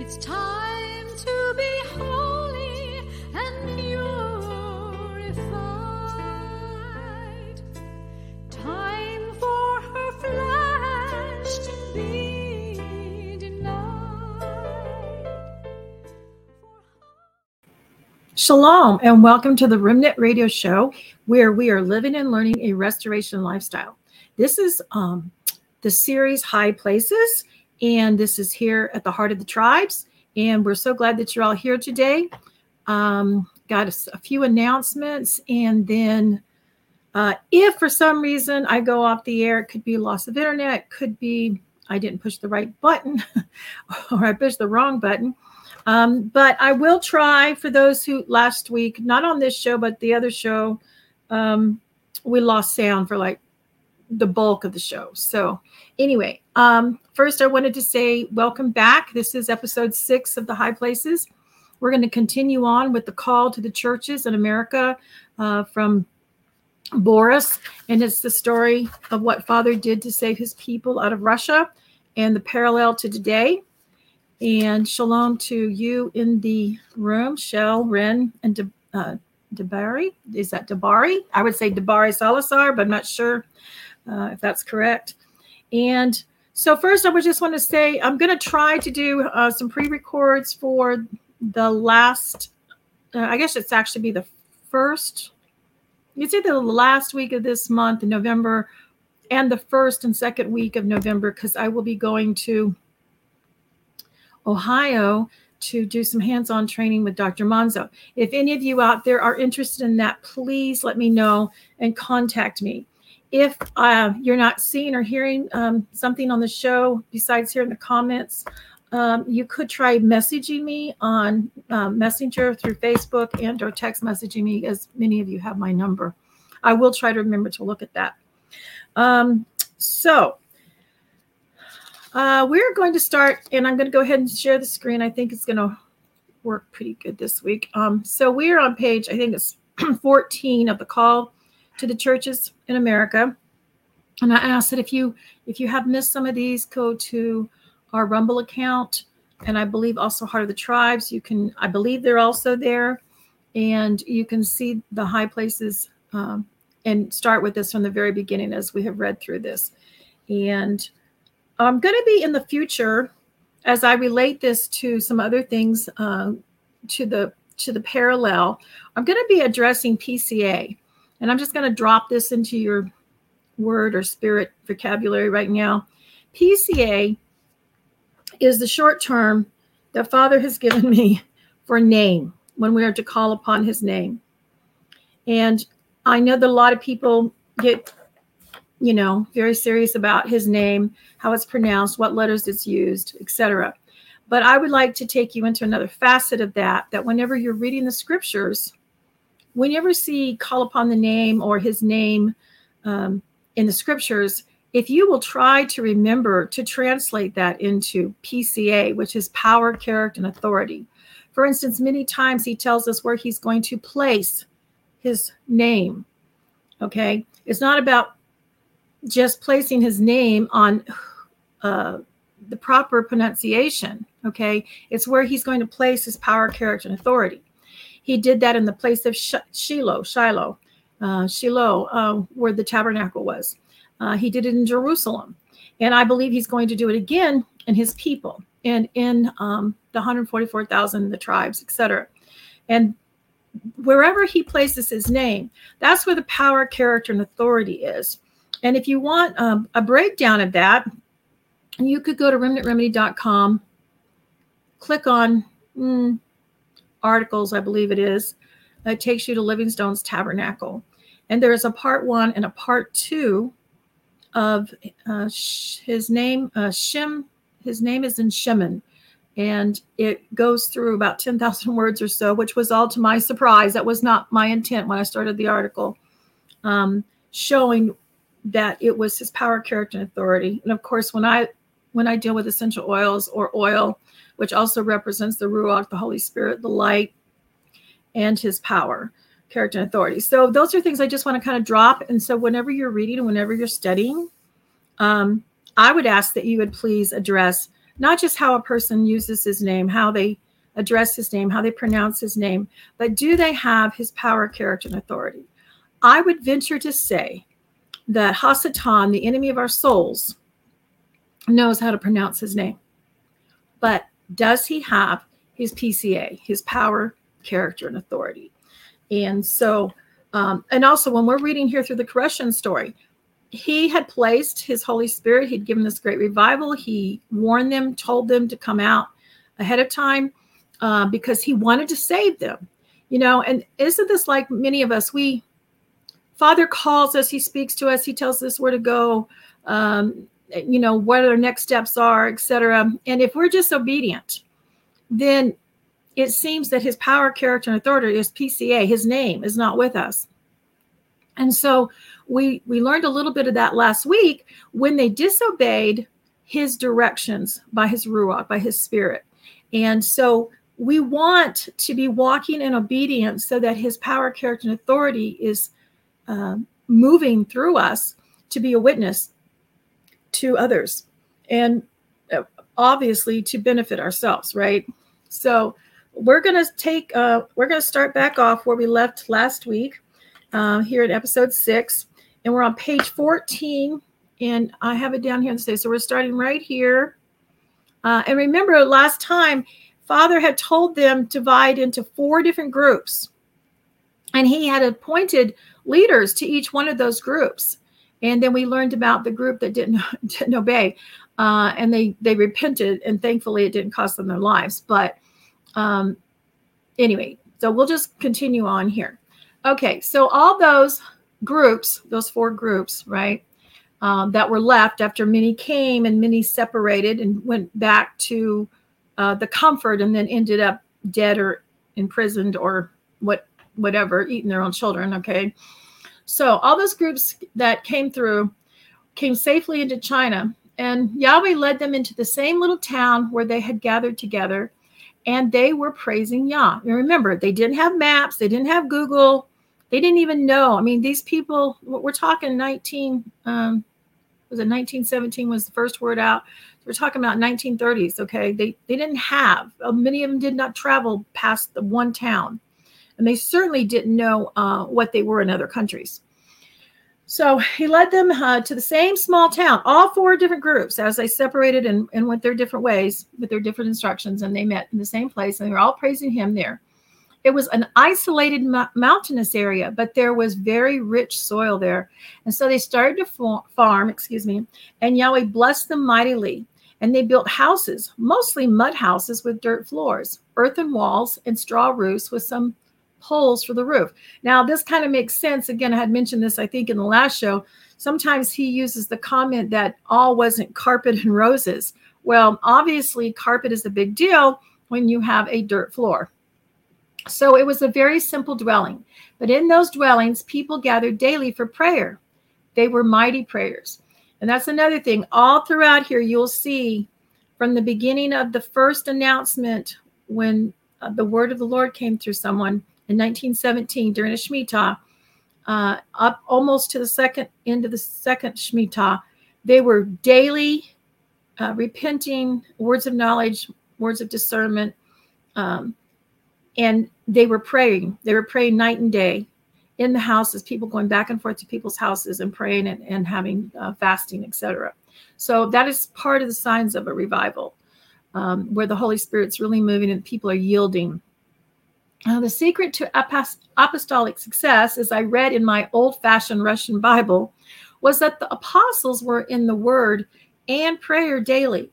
It's time to be holy and purified. Time for her flesh to be denied. Shalom, and welcome to the Remnant Radio Show, where we are living and learning a restoration lifestyle. This is um, the series High Places, and this is here at the Heart of the Tribes. And we're so glad that you're all here today. Um, got a few announcements, and then uh, if for some reason I go off the air, it could be loss of internet, could be I didn't push the right button, or I pushed the wrong button. Um, but I will try for those who last week, not on this show, but the other show, um, we lost sound for like the bulk of the show. So, anyway, um, first I wanted to say welcome back. This is episode six of the High Places. We're going to continue on with the call to the churches in America uh, from Boris, and it's the story of what Father did to save his people out of Russia and the parallel to today. And shalom to you in the room, Shell, Ren, and De, uh, Debari. Is that Debari? I would say Debari Salazar, but I'm not sure uh, if that's correct. And so, first, I would just want to say I'm going to try to do uh, some pre records for the last, uh, I guess it's actually be the first, it's either the last week of this month in November and the first and second week of November, because I will be going to Ohio to do some hands on training with Dr. Monzo. If any of you out there are interested in that, please let me know and contact me. If uh, you're not seeing or hearing um, something on the show besides here in the comments, um, you could try messaging me on um, Messenger through Facebook and or text messaging me, as many of you have my number. I will try to remember to look at that. Um, so uh, we're going to start, and I'm going to go ahead and share the screen. I think it's going to work pretty good this week. Um, so we're on page, I think it's 14 of the call to the churches in America. And I ask that if you if you have missed some of these, go to our Rumble account, and I believe also Heart of the Tribes. You can, I believe they're also there, and you can see the high places um, and start with this from the very beginning as we have read through this. And I'm going to be in the future as I relate this to some other things uh, to the to the parallel. I'm going to be addressing PCA, and I'm just going to drop this into your word or spirit vocabulary right now. PCA is the short term that Father has given me for name when we are to call upon His name, and I know that a lot of people get you know, very serious about his name, how it's pronounced, what letters it's used, etc. But I would like to take you into another facet of that, that whenever you're reading the scriptures, when you ever see call upon the name or his name um, in the scriptures, if you will try to remember to translate that into PCA, which is power, character, and authority. For instance, many times he tells us where he's going to place his name. Okay. It's not about just placing his name on uh, the proper pronunciation. Okay, it's where he's going to place his power, character, and authority. He did that in the place of Sh- Shiloh, Shiloh, uh, Shiloh, uh, where the tabernacle was. Uh, he did it in Jerusalem, and I believe he's going to do it again in his people and in um, the 144,000, the tribes, etc. And wherever he places his name, that's where the power, character, and authority is. And if you want um, a breakdown of that, you could go to remnantremedy.com, click on mm, articles, I believe it is. It takes you to Livingstone's Tabernacle. And there is a part one and a part two of uh, his name, uh, Shem. His name is in Shimon. And it goes through about 10,000 words or so, which was all to my surprise. That was not my intent when I started the article, um, showing that it was his power, character, and authority. And of course, when I when I deal with essential oils or oil, which also represents the ruach, the Holy Spirit, the light, and his power. character, and authority. So those are things I just want to kind of drop. And so whenever you're reading and whenever you're studying, um, I would ask that you would please address not just how a person uses his name, how they address his name, how they pronounce his name, but do they have his power, character, and authority? I would venture to say that Hasatan, the enemy of our souls, knows how to pronounce his name. But does he have his PCA, his power, character, and authority? And so, um, and also when we're reading here through the Koreshan story, he had placed his Holy Spirit, he'd given this great revival. He warned them, told them to come out ahead of time uh, because he wanted to save them. You know, and isn't this like many of us? We, Father calls us, he speaks to us, he tells us where to go, um, you know, what our next steps are, etc. And if we're disobedient, then it seems that his power, character, and authority is PCA. His name is not with us. And so we we learned a little bit of that last week when they disobeyed his directions by his ruach, by his spirit. And so we want to be walking in obedience so that his power, character, and authority is uh, moving through us to be a witness to others and uh, obviously to benefit ourselves, right? So we're going to take, uh, we're going to start back off where we left last week uh, here in episode six. And we're on page 14. And I have it down here and say, so we're starting right here. Uh, and remember, last time, Father had told them divide into four different groups. And he had appointed leaders to each one of those groups. And then we learned about the group that didn't, didn't obey. Uh, and they they repented, and thankfully it didn't cost them their lives. But um, anyway, so we'll just continue on here. Okay, so all those groups, those four groups, right, um, that were left after many came and many separated and went back to uh, the comfort and then ended up dead or imprisoned or what whatever, eating their own children. Okay, so all those groups that came through came safely into China, and Yahweh led them into the same little town where they had gathered together and they were praising Yah. And remember, they didn't have maps, they didn't have Google, they didn't even know. I mean, these people, we're talking 19, um, was it 1917 was the first word out. We're talking about 1930s. Okay, they they didn't have. Uh, many of them did not travel past the one town, and they certainly didn't know uh, what they were in other countries. So he led them uh, to the same small town, all four different groups, as they separated and, and went their different ways with their different instructions, and they met in the same place, and they were all praising him there. It was an isolated mountainous area, but there was very rich soil there. And so they started to farm, excuse me, and Yahweh blessed them mightily. And they built houses, mostly mud houses with dirt floors, earthen walls, and straw roofs with some holes for the roof. Now, this kind of makes sense. Again, I had mentioned this, I think, in the last show. Sometimes he uses the comment that all wasn't carpet and roses. Well, obviously, carpet is a big deal when you have a dirt floor. So it was a very simple dwelling. But in those dwellings, people gathered daily for prayer. They were mighty prayers. And that's another thing. All throughout here, you'll see from the beginning of the first announcement when uh, the word of the Lord came through someone, in 1917 during a Shemitah, uh, up almost to the second end of the second Shemitah, they were daily uh, repenting, words of knowledge, words of discernment, um, and they were praying. They were praying night and day in the houses, people going back and forth to people's houses and praying and, and having uh, fasting, etc. So that is part of the signs of a revival, um, where the Holy Spirit's really moving and people are yielding now, the secret to apostolic success, as I read in my old fashioned Russian Bible, was that the apostles were in the word and prayer daily.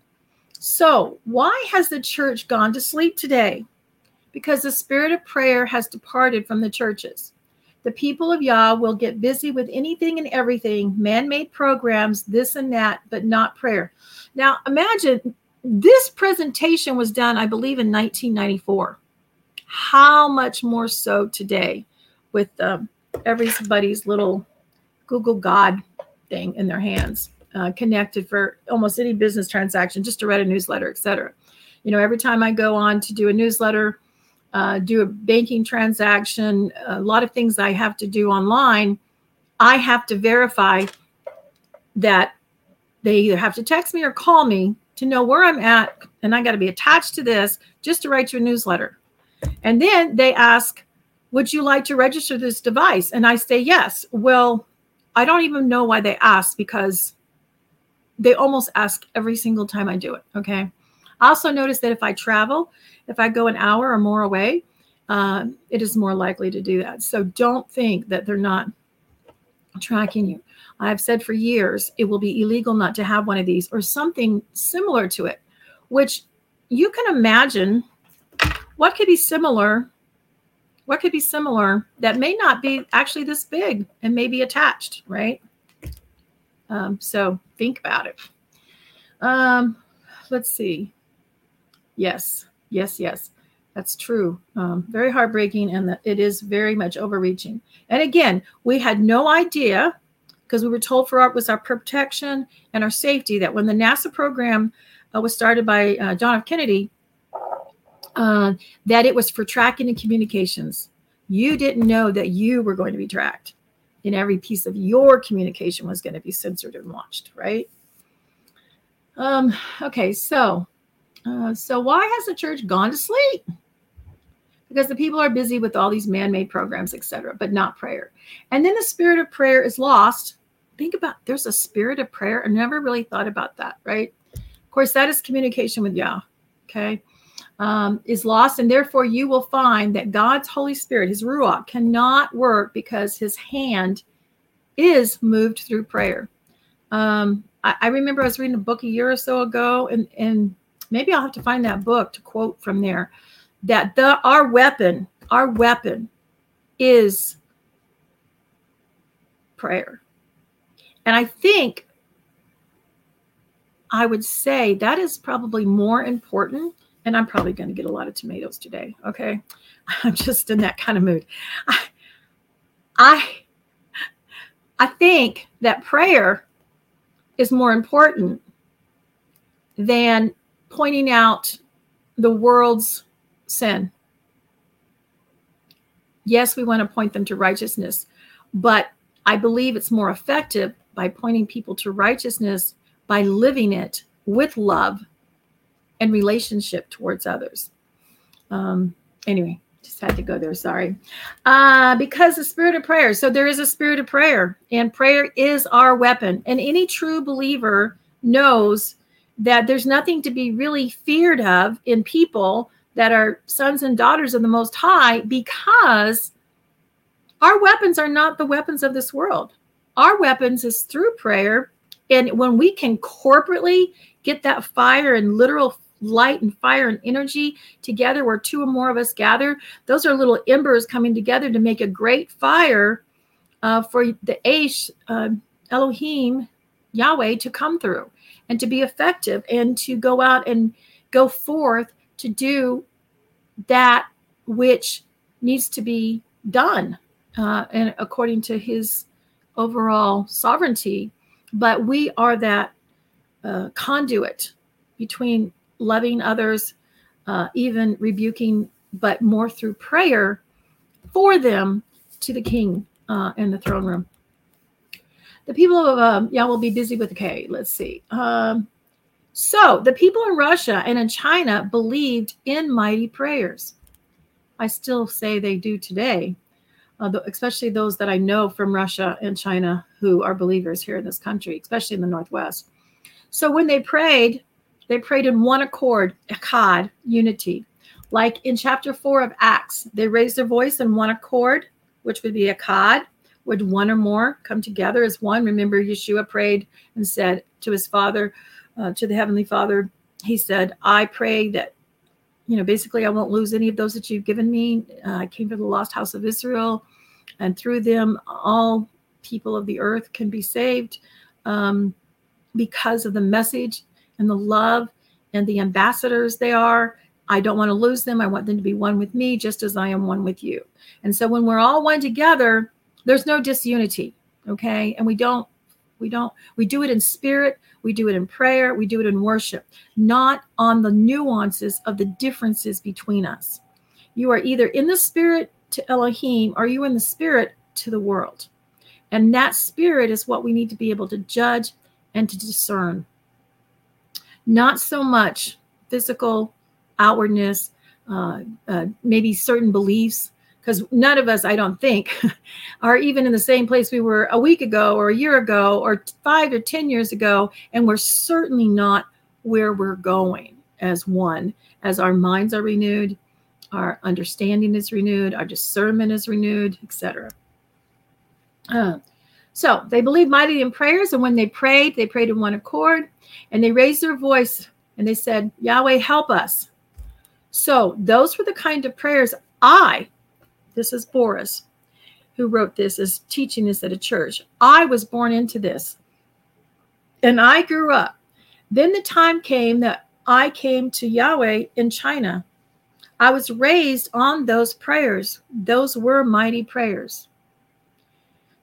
So, why has the church gone to sleep today? Because the spirit of prayer has departed from the churches. The people of Yah will get busy with anything and everything, man made programs, this and that, but not prayer. Now, imagine this presentation was done, I believe, in 1994 how much more so today with um, everybody's little Google God thing in their hands, uh, connected for almost any business transaction, just to read a newsletter, etc. You know, every time I go on to do a newsletter, uh, do a banking transaction, a lot of things I have to do online, I have to verify that they either have to text me or call me to know where I'm at. And I got to be attached to this just to write you a newsletter. And then they ask, Would you like to register this device? And I say, Yes. Well, I don't even know why they ask because they almost ask every single time I do it. Okay. I also notice that if I travel, if I go an hour or more away, uh, it is more likely to do that. So don't think that they're not tracking you. I've said for years it will be illegal not to have one of these or something similar to it, which you can imagine what could be similar. What could be similar that may not be actually this big and may be attached, right? Um, so think about it. Um, let's see. Yes, yes, yes. That's true. Um, very heartbreaking, and it is very much overreaching. And again, we had no idea because we were told for our was our protection and our safety that when the NASA program uh, was started by uh, John F. Kennedy, uh, that it was for tracking and communications. You didn't know that you were going to be tracked, and every piece of your communication was going to be censored and watched. Right? Um, okay, so uh, so why has the church gone to sleep? because the people are busy with all these man-made programs etc but not prayer and then the spirit of prayer is lost think about there's a spirit of prayer i never really thought about that right of course that is communication with yah okay um, is lost and therefore you will find that god's holy spirit his ruach cannot work because his hand is moved through prayer um, I, I remember i was reading a book a year or so ago and and maybe i'll have to find that book to quote from there that the our weapon, our weapon is prayer. And I think I would say that is probably more important. And I'm probably going to get a lot of tomatoes today. Okay. I'm just in that kind of mood. I, I, I think that prayer is more important than pointing out the world's sin. Yes, we want to point them to righteousness, but I believe it's more effective by pointing people to righteousness by living it with love and relationship towards others. Um, anyway, just had to go there. Sorry. Uh, because the spirit of prayer. So there is a spirit of prayer, and prayer is our weapon. And any true believer knows that there's nothing to be really feared of in people that are sons and daughters of the Most High because our weapons are not the weapons of this world. Our weapons is through prayer. And when we can corporately get that fire and literal light and fire and energy together where two or more of us gather, those are little embers coming together to make a great fire uh, for the Aish, uh, Elohim, Yahweh to come through and to be effective and to go out and go forth to do that which needs to be done uh, and according to his overall sovereignty. But we are that uh, conduit between loving others uh, even rebuking but more through prayer for them to the king uh, in the throne room the people of um, Yah will be busy with the k let's see um, so the people in Russia and in China believed in mighty prayers. I still say they do today, uh, especially those that I know from Russia and China who are believers here in this country, especially in the Northwest. So when they prayed, they prayed in one accord, echad, unity. Like in chapter four of Acts, they raised their voice in one accord, which would be echad, would one or more come together as one. Remember, Yeshua prayed and said to his father, uh, to the Heavenly Father. He said, I pray that, you know, basically I won't lose any of those that you've given me. Uh, I came from the lost house of Israel, and through them, all people of the earth can be saved um, because of the message and the love and the ambassadors they are. I don't want to lose them. I want them to be one with me, just as I am one with you. And so when we're all one together, there's no disunity. Okay. And we don't, we don't, we do it in spirit. We do it in prayer, we do it in worship, not on the nuances of the differences between us. You are either in the spirit to Elohim or you in the spirit to the world. And that spirit is what we need to be able to judge and to discern. Not so much physical outwardness, uh, uh, maybe certain beliefs, because none of us, I don't think, are even in the same place we were a week ago or a year ago or five or 10 years ago. And we're certainly not where we're going as one, as our minds are renewed, our understanding is renewed, our discernment is renewed, etc. Uh, so they believed mightily in prayers, and when they prayed, they prayed in one accord, and they raised their voice and they said, Yahweh, help us. So those were the kind of prayers I this is Boris, who wrote this, is teaching this at a church. I was born into this. And I grew up. Then the time came that I came to Yahweh in China. I was raised on those prayers. Those were mighty prayers.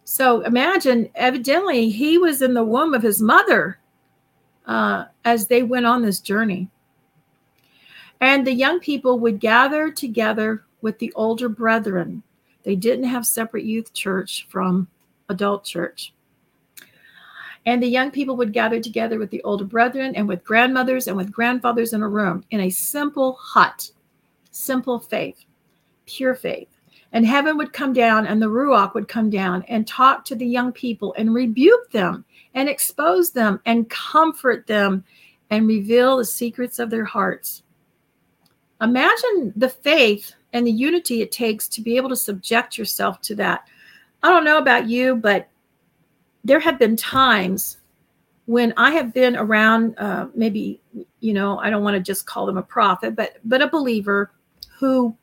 So imagine, evidently, he was in the womb of his mother uh, as they went on this journey. And the young people would gather together with the older brethren. They didn't have separate youth church from adult church. And the young people would gather together with the older brethren and with grandmothers and with grandfathers in a room in a simple hut, simple faith, pure faith. And heaven would come down and the Ruach would come down and talk to the young people and rebuke them and expose them and comfort them and reveal the secrets of their hearts. Imagine the faith and the unity it takes to be able to subject yourself to that. I don't know about you, but there have been times when I have been around, uh, maybe you know, I don't want to just call them a prophet, but but a believer who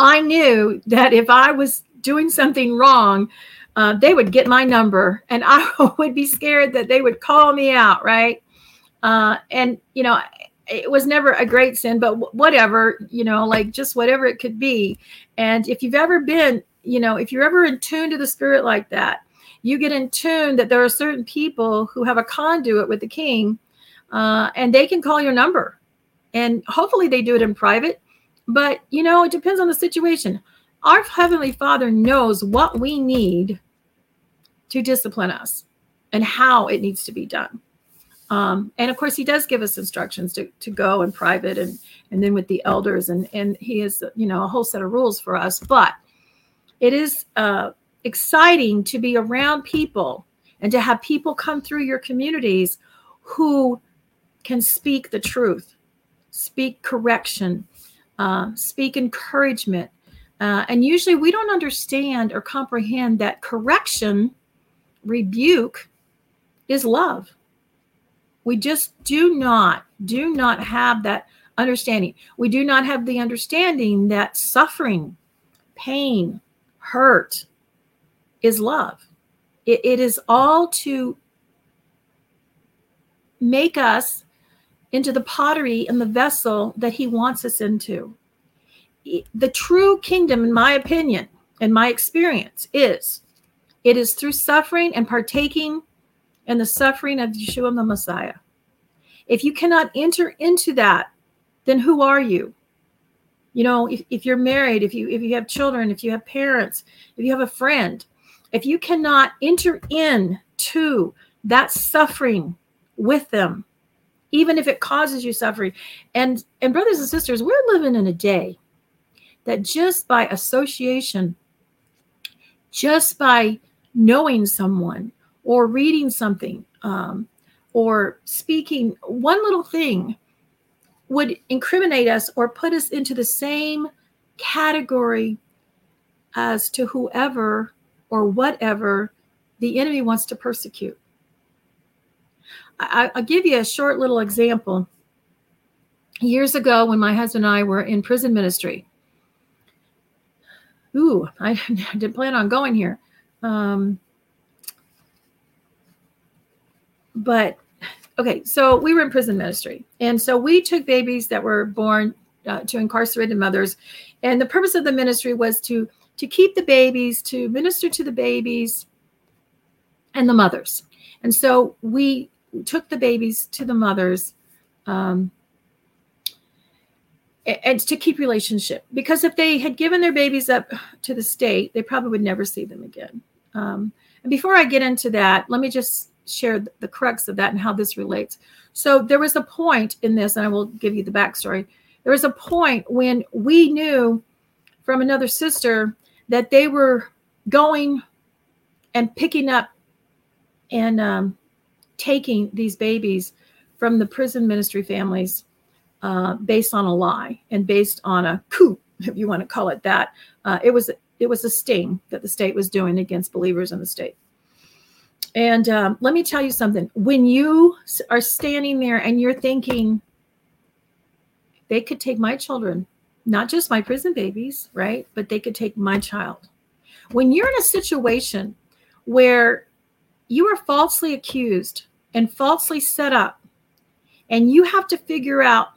I knew that if I was doing something wrong, uh, they would get my number, and I would be scared that they would call me out, right? Uh, and you know, it was never a great sin, but whatever, you know, like just whatever it could be. And if you've ever been, you know, if you're ever in tune to the spirit like that, you get in tune that there are certain people who have a conduit with the king uh, and they can call your number. And hopefully they do it in private. But, you know, it depends on the situation. Our Heavenly Father knows what we need to discipline us and how it needs to be done. Um, and of course, he does give us instructions to, to go in private and, and then with the elders. And, and he has, you know, a whole set of rules for us. But it is uh, exciting to be around people and to have people come through your communities who can speak the truth, speak correction, uh, speak encouragement. Uh, and usually we don't understand or comprehend that correction, rebuke, is love we just do not, do not have that understanding. We do not have the understanding that suffering, pain, hurt is love. it, it is all to make us into the pottery and the vessel that he wants us into. The true kingdom, in my opinion, and my experience, is it is through suffering and partaking and the suffering of Yeshua the Messiah. If you cannot enter into that, then who are you? You know, if, if you're married, if you if you have children, if you have parents, if you have a friend, if you cannot enter in to that suffering with them, even if it causes you suffering. And and brothers and sisters, we're living in a day that just by association, just by knowing someone, or reading something um, or speaking one little thing would incriminate us or put us into the same category as to whoever or whatever the enemy wants to persecute. I, will give you a short little example. Years ago, when my husband and I were in prison ministry, ooh, I didn't plan on going here. Um, but okay, so we were in prison ministry, and so we took babies that were born uh, to incarcerated mothers, and the purpose of the ministry was to to keep the babies, to minister to the babies, and the mothers. And so we took the babies to the mothers. Um, and to keep relationship. Because if they had given their babies up to the state they probably would never see them again. Um, and before i get into that let me just share the crux of that and how this relates. So there was a point in this and i will give you the backstory. There was a point when we knew from another sister that they were going and picking up and um, taking these babies from the prison ministry families uh, based on a lie and based on a coup, if you want to call it that. Uh, it was it was a sting that the state was doing against believers in the state. And um, let me tell you something: when you are standing there and you're thinking, they could take my children, not just my prison babies, right? But they could take my child. When you're in a situation where you are falsely accused and falsely set up, and you have to figure out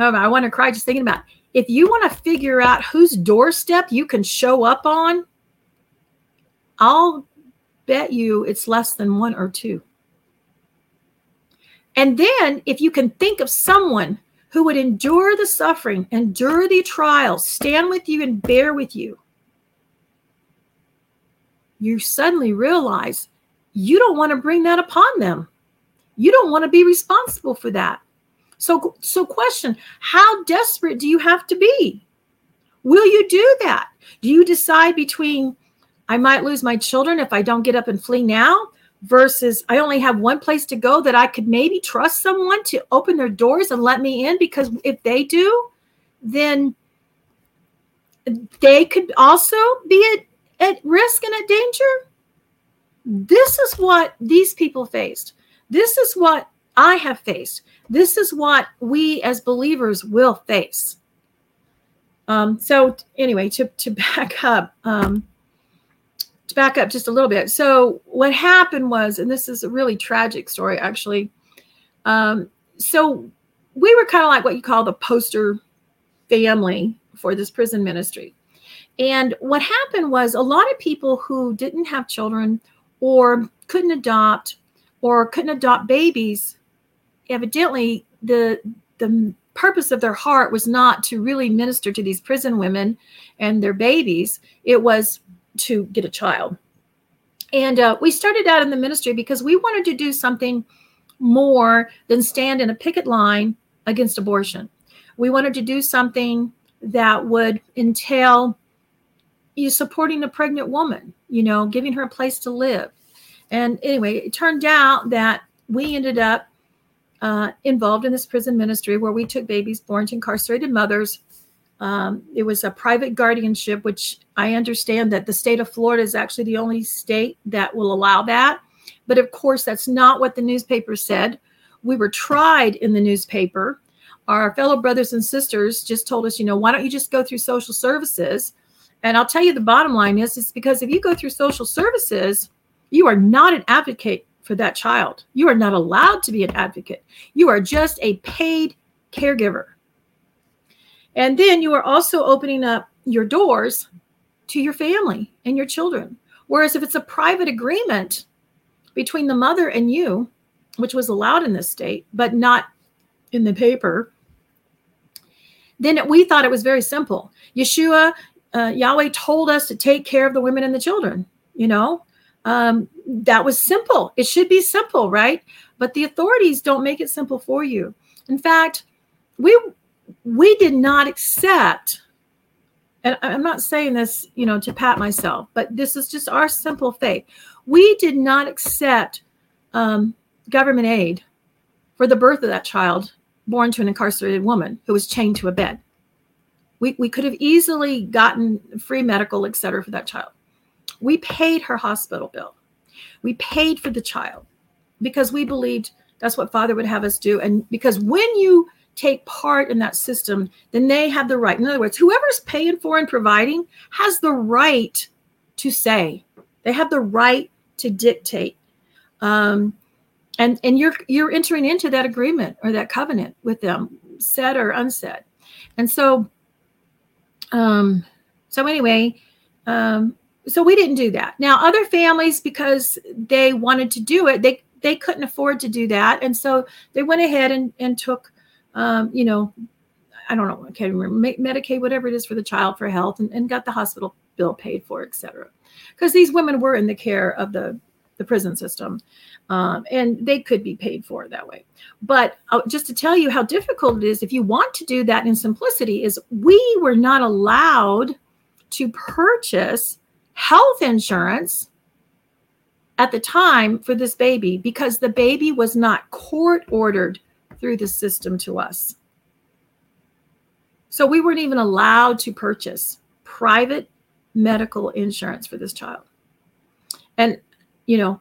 Oh, I want to cry just thinking about it. if you want to figure out whose doorstep you can show up on, I'll bet you it's less than one or two. And then if you can think of someone who would endure the suffering, endure the trials, stand with you and bear with you, you suddenly realize you don't want to bring that upon them. You don't want to be responsible for that. So, so question: How desperate do you have to be? Will you do that? Do you decide between I might lose my children if I don't get up and flee now versus I only have one place to go that I could maybe trust someone to open their doors and let me in because if they do, then they could also be at, at risk and at danger. This is what these people faced. This is what I have faced. This is what we as believers will face. Um, so anyway, to, to back up, um, to back up just a little bit. So what happened was, and this is a really tragic story, actually. Um, so we were kind of like what you call the poster family for this prison ministry. And what happened was a lot of people who didn't have children or couldn't adopt or couldn't adopt babies evidently the the purpose of their heart was not to really minister to these prison women and their babies. It was to get a child. And uh, we started out in the ministry because we wanted to do something more than stand in a picket line against abortion. We wanted to do something that would entail you supporting a pregnant woman you know giving her a place to live and anyway it turned out that we ended up uh, involved in this prison ministry where we took babies born to incarcerated mothers. Um, it was a private guardianship, which I understand that the state of Florida is actually the only state that will allow that. But of course, that's not what the newspaper said. We were tried in the newspaper. Our fellow brothers and sisters just told us, you know, why don't you just go through social services? And I'll tell you the bottom line is, it's because if you go through social services, you are not an advocate for that child. You are not allowed to be an advocate. You are just a paid caregiver. And then you are also opening up your doors to your family and your children. Whereas if it's a private agreement between the mother and you, which was allowed in this state, but not in the paper, then we thought it was very simple. Yeshua, uh, Yahweh told us to take care of the women and the children, you know, um, that was simple. It should be simple, right? But the authorities don't make it simple for you. In fact, we we did not accept and I'm not saying this, you know, to pat myself, but this is just our simple faith. We did not accept um, government aid for the birth of that child born to an incarcerated woman who was chained to a bed. We, we could have easily gotten free medical, et cetera, for that child. We paid her hospital bill. We paid for the child because we believed that's what Father would have us do. And because when you take part in that system, then they have the right. In other words, whoever's paying for and providing has the right to say. They have the right to dictate. Um, and and you're you're entering into that agreement or that covenant with them, said or unsaid. And so, um, so anyway, um, so we didn't do that. Now other families because they wanted to do it, they they couldn't afford to do that, and so they went ahead and and took, um, you know, I don't know, I can't remember, Medicaid, whatever it is for the child for health, and, and got the hospital bill paid for, et cetera. Because these women were in the care of the, the prison system um, and they could be paid for that way. But uh, just to tell you how difficult it is, if you want to do that in simplicity, is we were not allowed to purchase health insurance at the time for this baby because the baby was not court ordered through the system to us. So we weren't even allowed to purchase private medical insurance for this child. And, you know,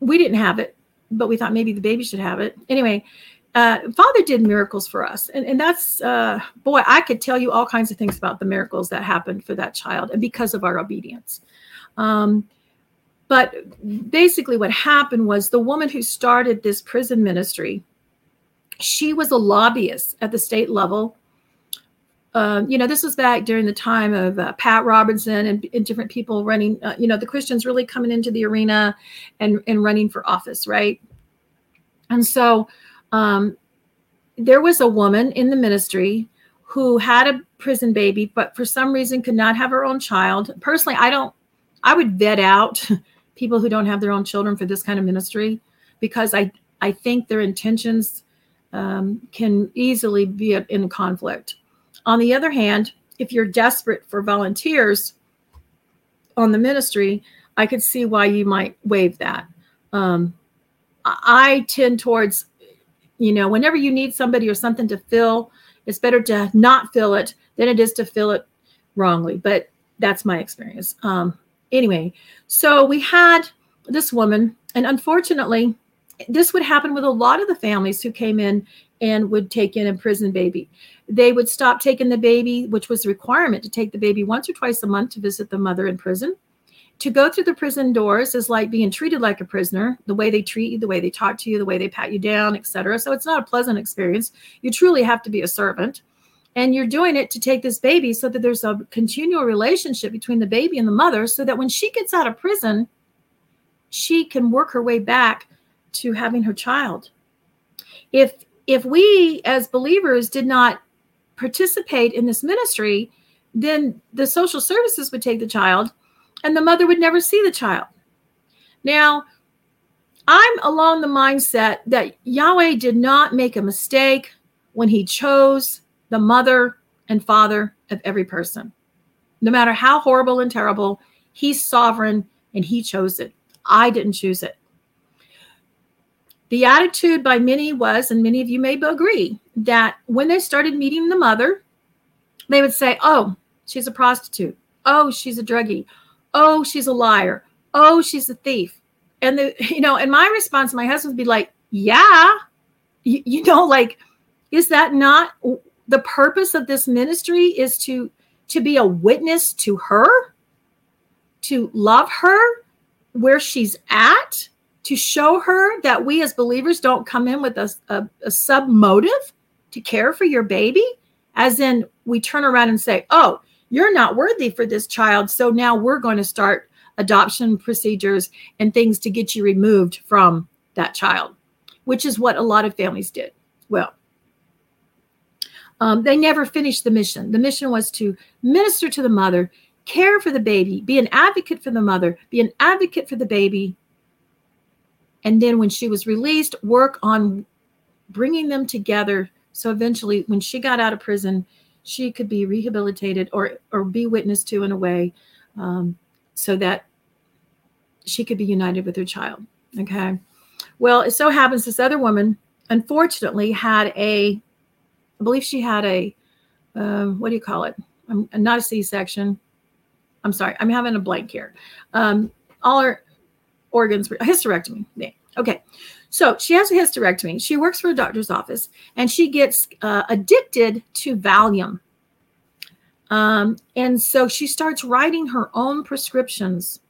we didn't have it, but we thought maybe the baby should have it. Anyway, uh, Father did miracles for us. And, and that's, uh, boy, I could tell you all kinds of things about the miracles that happened for that child and because of our obedience. Um, but basically, what happened was the woman who started this prison ministry, she was a lobbyist at the state level uh, you know, this was back during the time of uh, Pat Robertson and, and, different people running, uh, you know, the Christians really coming into the arena and, and running for office, right? And so um, there was a woman in the ministry who had a prison baby, but for some reason could not have her own child. Personally, I don't, I would vet out people who don't have their own children for this kind of ministry because I, I think their intentions um, can easily be in conflict on the other hand, if you're desperate for volunteers on the ministry, I could see why you might waive that. Um, I tend towards, you know, whenever you need somebody or something to fill, it's better to not fill it than it is to fill it wrongly. But that's my experience. Um, anyway, so we had this woman, and unfortunately, this would happen with a lot of the families who came in and would take in a prison baby. They would stop taking the baby, which was a requirement to take the baby once or twice a month to visit the mother in prison. To go through the prison doors is like being treated like a prisoner, the way they treat you, the way they talk to you, the way they pat you down, etc. So it's not a pleasant experience. You truly have to be a servant. And you're doing it to take this baby so that there's a continual relationship between the baby and the mother so that when she gets out of prison, she can work her way back to having her child. If if we as believers did not participate in this ministry, then the social services would take the child and the mother would never see the child. Now, I'm along the mindset that Yahweh did not make a mistake when he chose the mother and father of every person. No matter how horrible and terrible, he's sovereign and he chose it. I didn't choose it. The attitude by many was, and many of you may agree, that when they started meeting the mother, they would say, Oh, she's a prostitute. Oh, she's a druggie. Oh, she's a liar. Oh, she's a thief. And the, you know, and my response, my husband would be like, Yeah, you, you know, like, is that not the purpose of this ministry is to to be a witness to her, to love her where she's at, to show her that we as believers don't come in with a, a, a sub motive to care for your baby, as in we turn around and say, oh, you're not worthy for this child. So now we're going to start adoption procedures and things to get you removed from that child, which is what a lot of families did. Well, um, they never finished the mission. The mission was to minister to the mother, care for the baby, be an advocate for the mother, be an advocate for the baby, and then when she was released work on bringing them together. So eventually when she got out of prison she could be rehabilitated or or be witnessed to in a way um, so that she could be united with her child. Okay. Well it so happens this other woman unfortunately had a i believe she had a uh, what do you call it? I'm, not a c-section i'm sorry. I'm having a blank here. Um, all her organs, a hysterectomy. Okay. So she has a hysterectomy. She works for a doctor's office and she gets uh, addicted to Valium. Um, and so she starts writing her own prescriptions.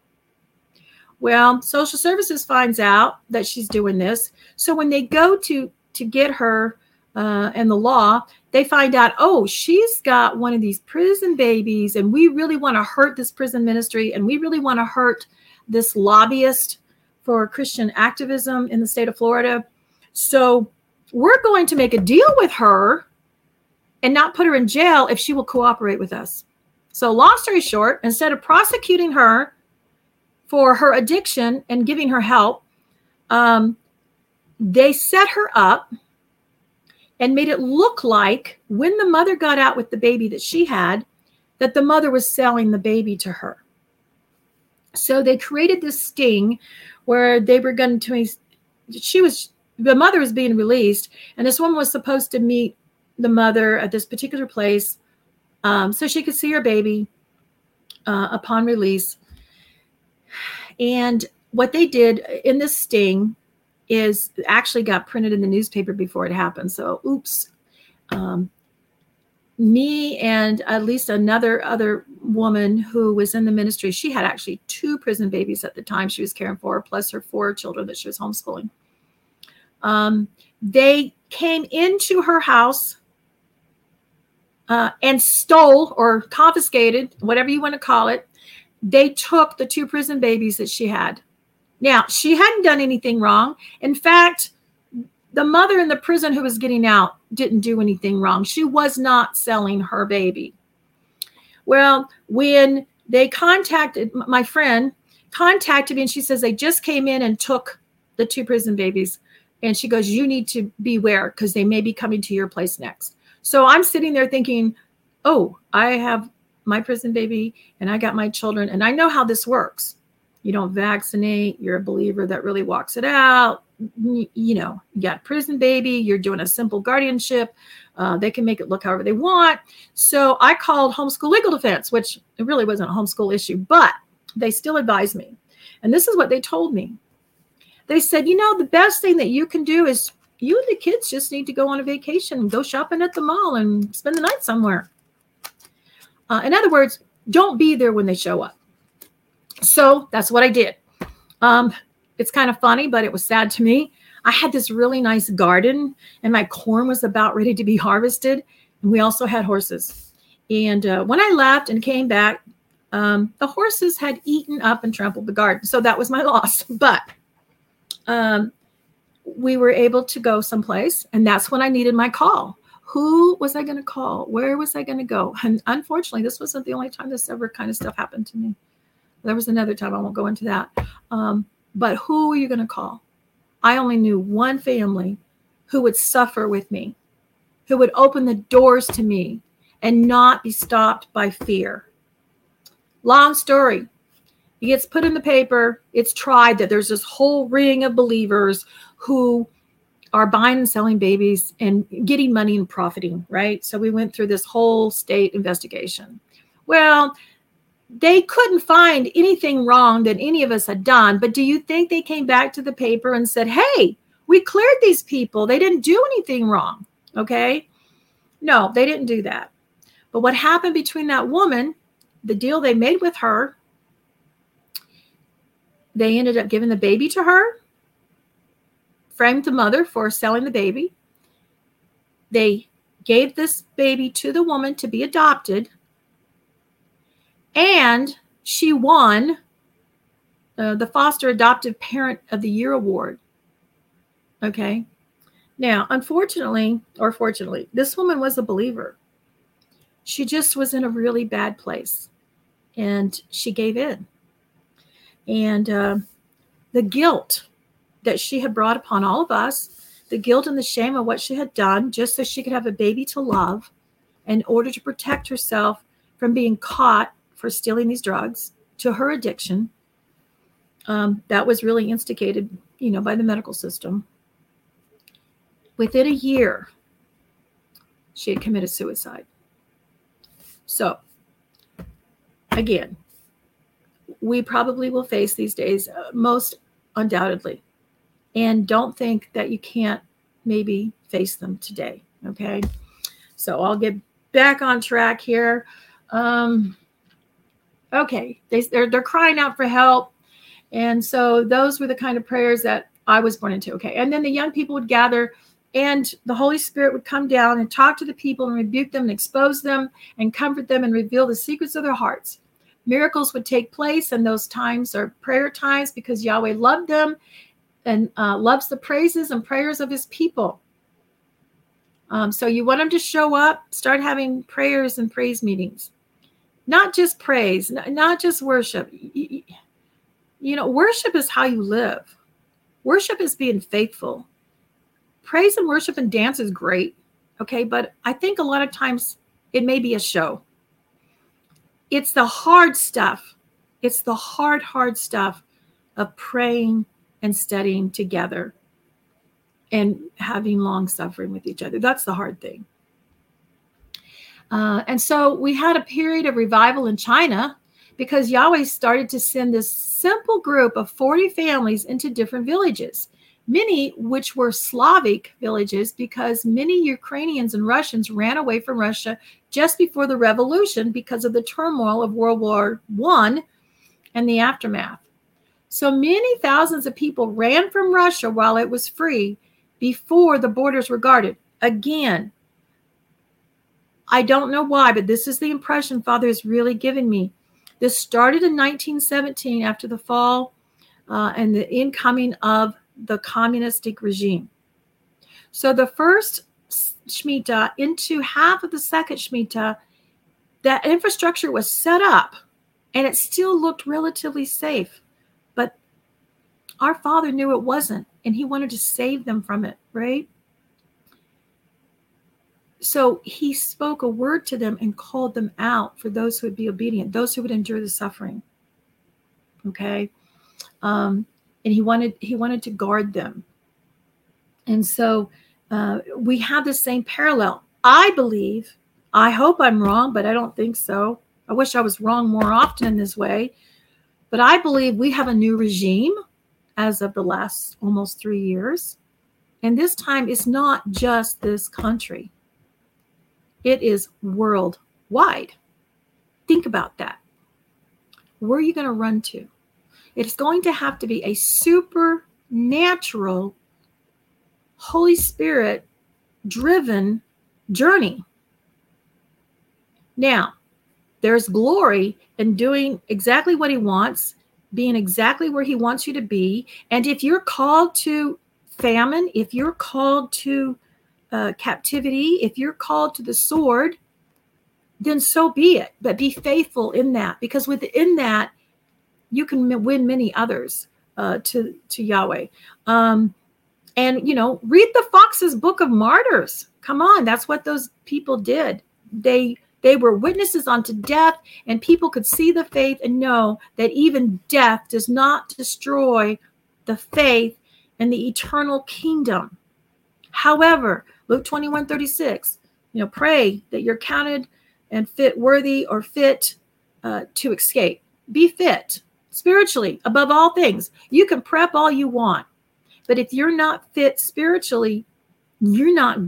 Well, social services finds out that she's doing this. So when they go to to get her uh, and the law, they find out, oh, she's got one of these prison babies, and we really want to hurt this prison ministry, and we really want to hurt this lobbyist for Christian activism in the state of Florida. So we're going to make a deal with her and not put her in jail if she will cooperate with us. So, long story short, instead of prosecuting her for her addiction and giving her help, um, they set her up and made it look like when the mother got out with the baby that she had, that the mother was selling the baby to her. So they created this sting where they were going to, she was, the mother was being released, and this woman was supposed to meet the mother at this particular place um, so she could see her baby uh, upon release. And what they did in this sting is actually got printed in the newspaper before it happened. So, oops. Um, me and at least another other woman who was in the ministry, she had actually two prison babies at the time she was caring for, plus her four children that she was homeschooling. Um, they came into her house uh, and stole or confiscated, whatever you want to call it. They took the two prison babies that she had. Now, she hadn't done anything wrong. In fact, the mother in the prison who was getting out didn't do anything wrong. She was not selling her baby. Well, when they contacted my friend, contacted me and she says they just came in and took the two prison babies. And she goes, You need to beware because they may be coming to your place next. So I'm sitting there thinking, oh, I have my prison baby and I got my children and I know how this works. You don't vaccinate, you're a believer that really walks it out. You know, you got prison baby, you're doing a simple guardianship. Uh, they can make it look however they want. So I called homeschool legal defense, which it really wasn't a homeschool issue, but they still advised me. And this is what they told me. They said, you know, the best thing that you can do is you and the kids just need to go on a vacation, and go shopping at the mall, and spend the night somewhere. Uh, in other words, don't be there when they show up. So that's what I did. Um, it's kind of funny, but it was sad to me. I had this really nice garden, and my corn was about ready to be harvested. And we also had horses. And uh, when I left and came back, um, the horses had eaten up and trampled the garden. So that was my loss. But um, we were able to go someplace, and that's when I needed my call. Who was I going to call? Where was I going to go? And unfortunately, this wasn't the only time this ever kind of stuff happened to me. There was another time, I won't go into that. Um, but who were you going to call? I only knew one family who would suffer with me, who would open the doors to me and not be stopped by fear. Long story. It gets put in the paper. It's tried that there's this whole ring of believers who are buying and selling babies and getting money and profiting, right? So we went through this whole state investigation. Well, they couldn't find anything wrong that any of us had done, but do you think they came back to the paper and said, hey, we cleared these people? They didn't do anything wrong. Okay. No, they didn't do that. But what happened between that woman, the deal they made with her, they ended up giving the baby to her framed the mother for selling the baby. They gave this baby to the woman to be adopted. And she won uh, the Foster Adoptive Parent of the Year award. Okay. Now, unfortunately, or fortunately, this woman was a believer. She just was in a really bad place and she gave in. And uh, the guilt that she had brought upon all of us the guilt and the shame of what she had done just so she could have a baby to love in order to protect herself from being caught for stealing these drugs to her addiction um, that was really instigated you know by the medical system within a year she had committed suicide so again we probably will face these days uh, most undoubtedly and don't think that you can't maybe face them today. Okay. So I'll get back on track here. Um, okay. They, they're, they're crying out for help. And so those were the kind of prayers that I was born into. Okay. And then the young people would gather and the Holy Spirit would come down and talk to the people and rebuke them and expose them and comfort them and reveal the secrets of their hearts. Miracles would take place, and those times are prayer times because Yahweh loved them and uh, loves the praises and prayers of his people. Um, so you want them to show up, start having prayers and praise meetings, not just praise, not just worship. You know, worship is how you live. Worship is being faithful. Praise and worship and dance is great, okay, but I think a lot of times it may be a show. It's the hard stuff. It's the hard, hard stuff of praying and studying together and having long suffering with each other. That's the hard thing. Uh, and so we had a period of revival in China because Yahweh started to send this simple group of 40 families into different villages, many which were Slavic villages because many Ukrainians and Russians ran away from Russia just before the revolution because of the turmoil of World War I and the aftermath. So many thousands of people ran from Russia while it was free before the borders were guarded. Again, I don't know why, but this is the impression Father has really given me. This started in 1917 after the fall uh, and the incoming of the communistic regime. So the first Shemitah into half of the second Shemitah, that infrastructure was set up and it still looked relatively safe. But our Father knew it wasn't and he wanted to save them from it, right? So he spoke a word to them and called them out for those who would be obedient, those who would endure the suffering. Okay. Um, and he wanted he wanted to guard them. And so uh, we have the same parallel. I believe, I hope I'm wrong, but I don't think so. I wish I was wrong more often in this way. But I believe we have a new regime as of the last almost three years. And this time it's not just this country, it is worldwide. Think about that. Where are you going to run to? It's going to have to be a supernatural, Holy Spirit driven journey. Now, there's glory in doing exactly what he wants being exactly where he wants you to be. And if you're called to famine, if you're called to uh, captivity, if you're called to the sword, then so be it. But be faithful in that, because within that, you can win many others uh, to to Yahweh. Um, and you know, read the Foxe's Book of Martyrs. Come on, that's what those people did. They they were witnesses unto death, and people could see the faith and know that even death does not destroy the faith and the eternal kingdom. However, Luke 21 36, you know, pray that you're counted and fit worthy or fit uh, to escape. Be fit spiritually above all things. You can prep all you want, but if you're not fit spiritually, you're not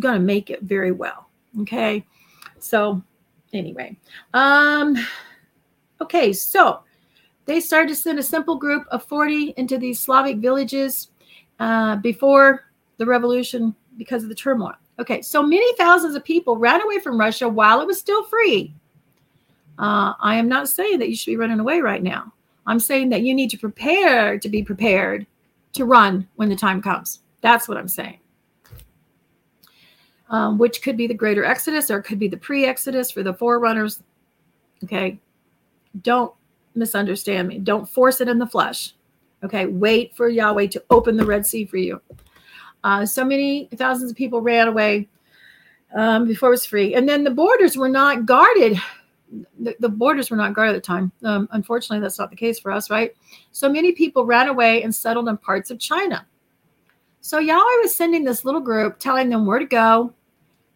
going to make it very well. Okay. So anyway, um, okay, so they started to send a simple group of 40 into these Slavic villages uh, before the revolution because of the turmoil. Okay, so many thousands of people ran away from Russia while it was still free. Uh, I am not saying that you should be running away right now. I'm saying that you need to prepare to be prepared to run when the time comes. That's what I'm saying um, which could be the greater exodus or could be the pre exodus for the forerunners. Okay. Don't misunderstand me. Don't force it in the flesh. Okay. Wait for Yahweh to open the Red Sea for you. Uh, so many thousands of people ran away um, before it was free. And then the borders were not guarded. The, the borders were not guarded at the time. Um, unfortunately, that's not the case for us, right? So many people ran away and settled in parts of China. So Yahweh was sending this little group, telling them where to go,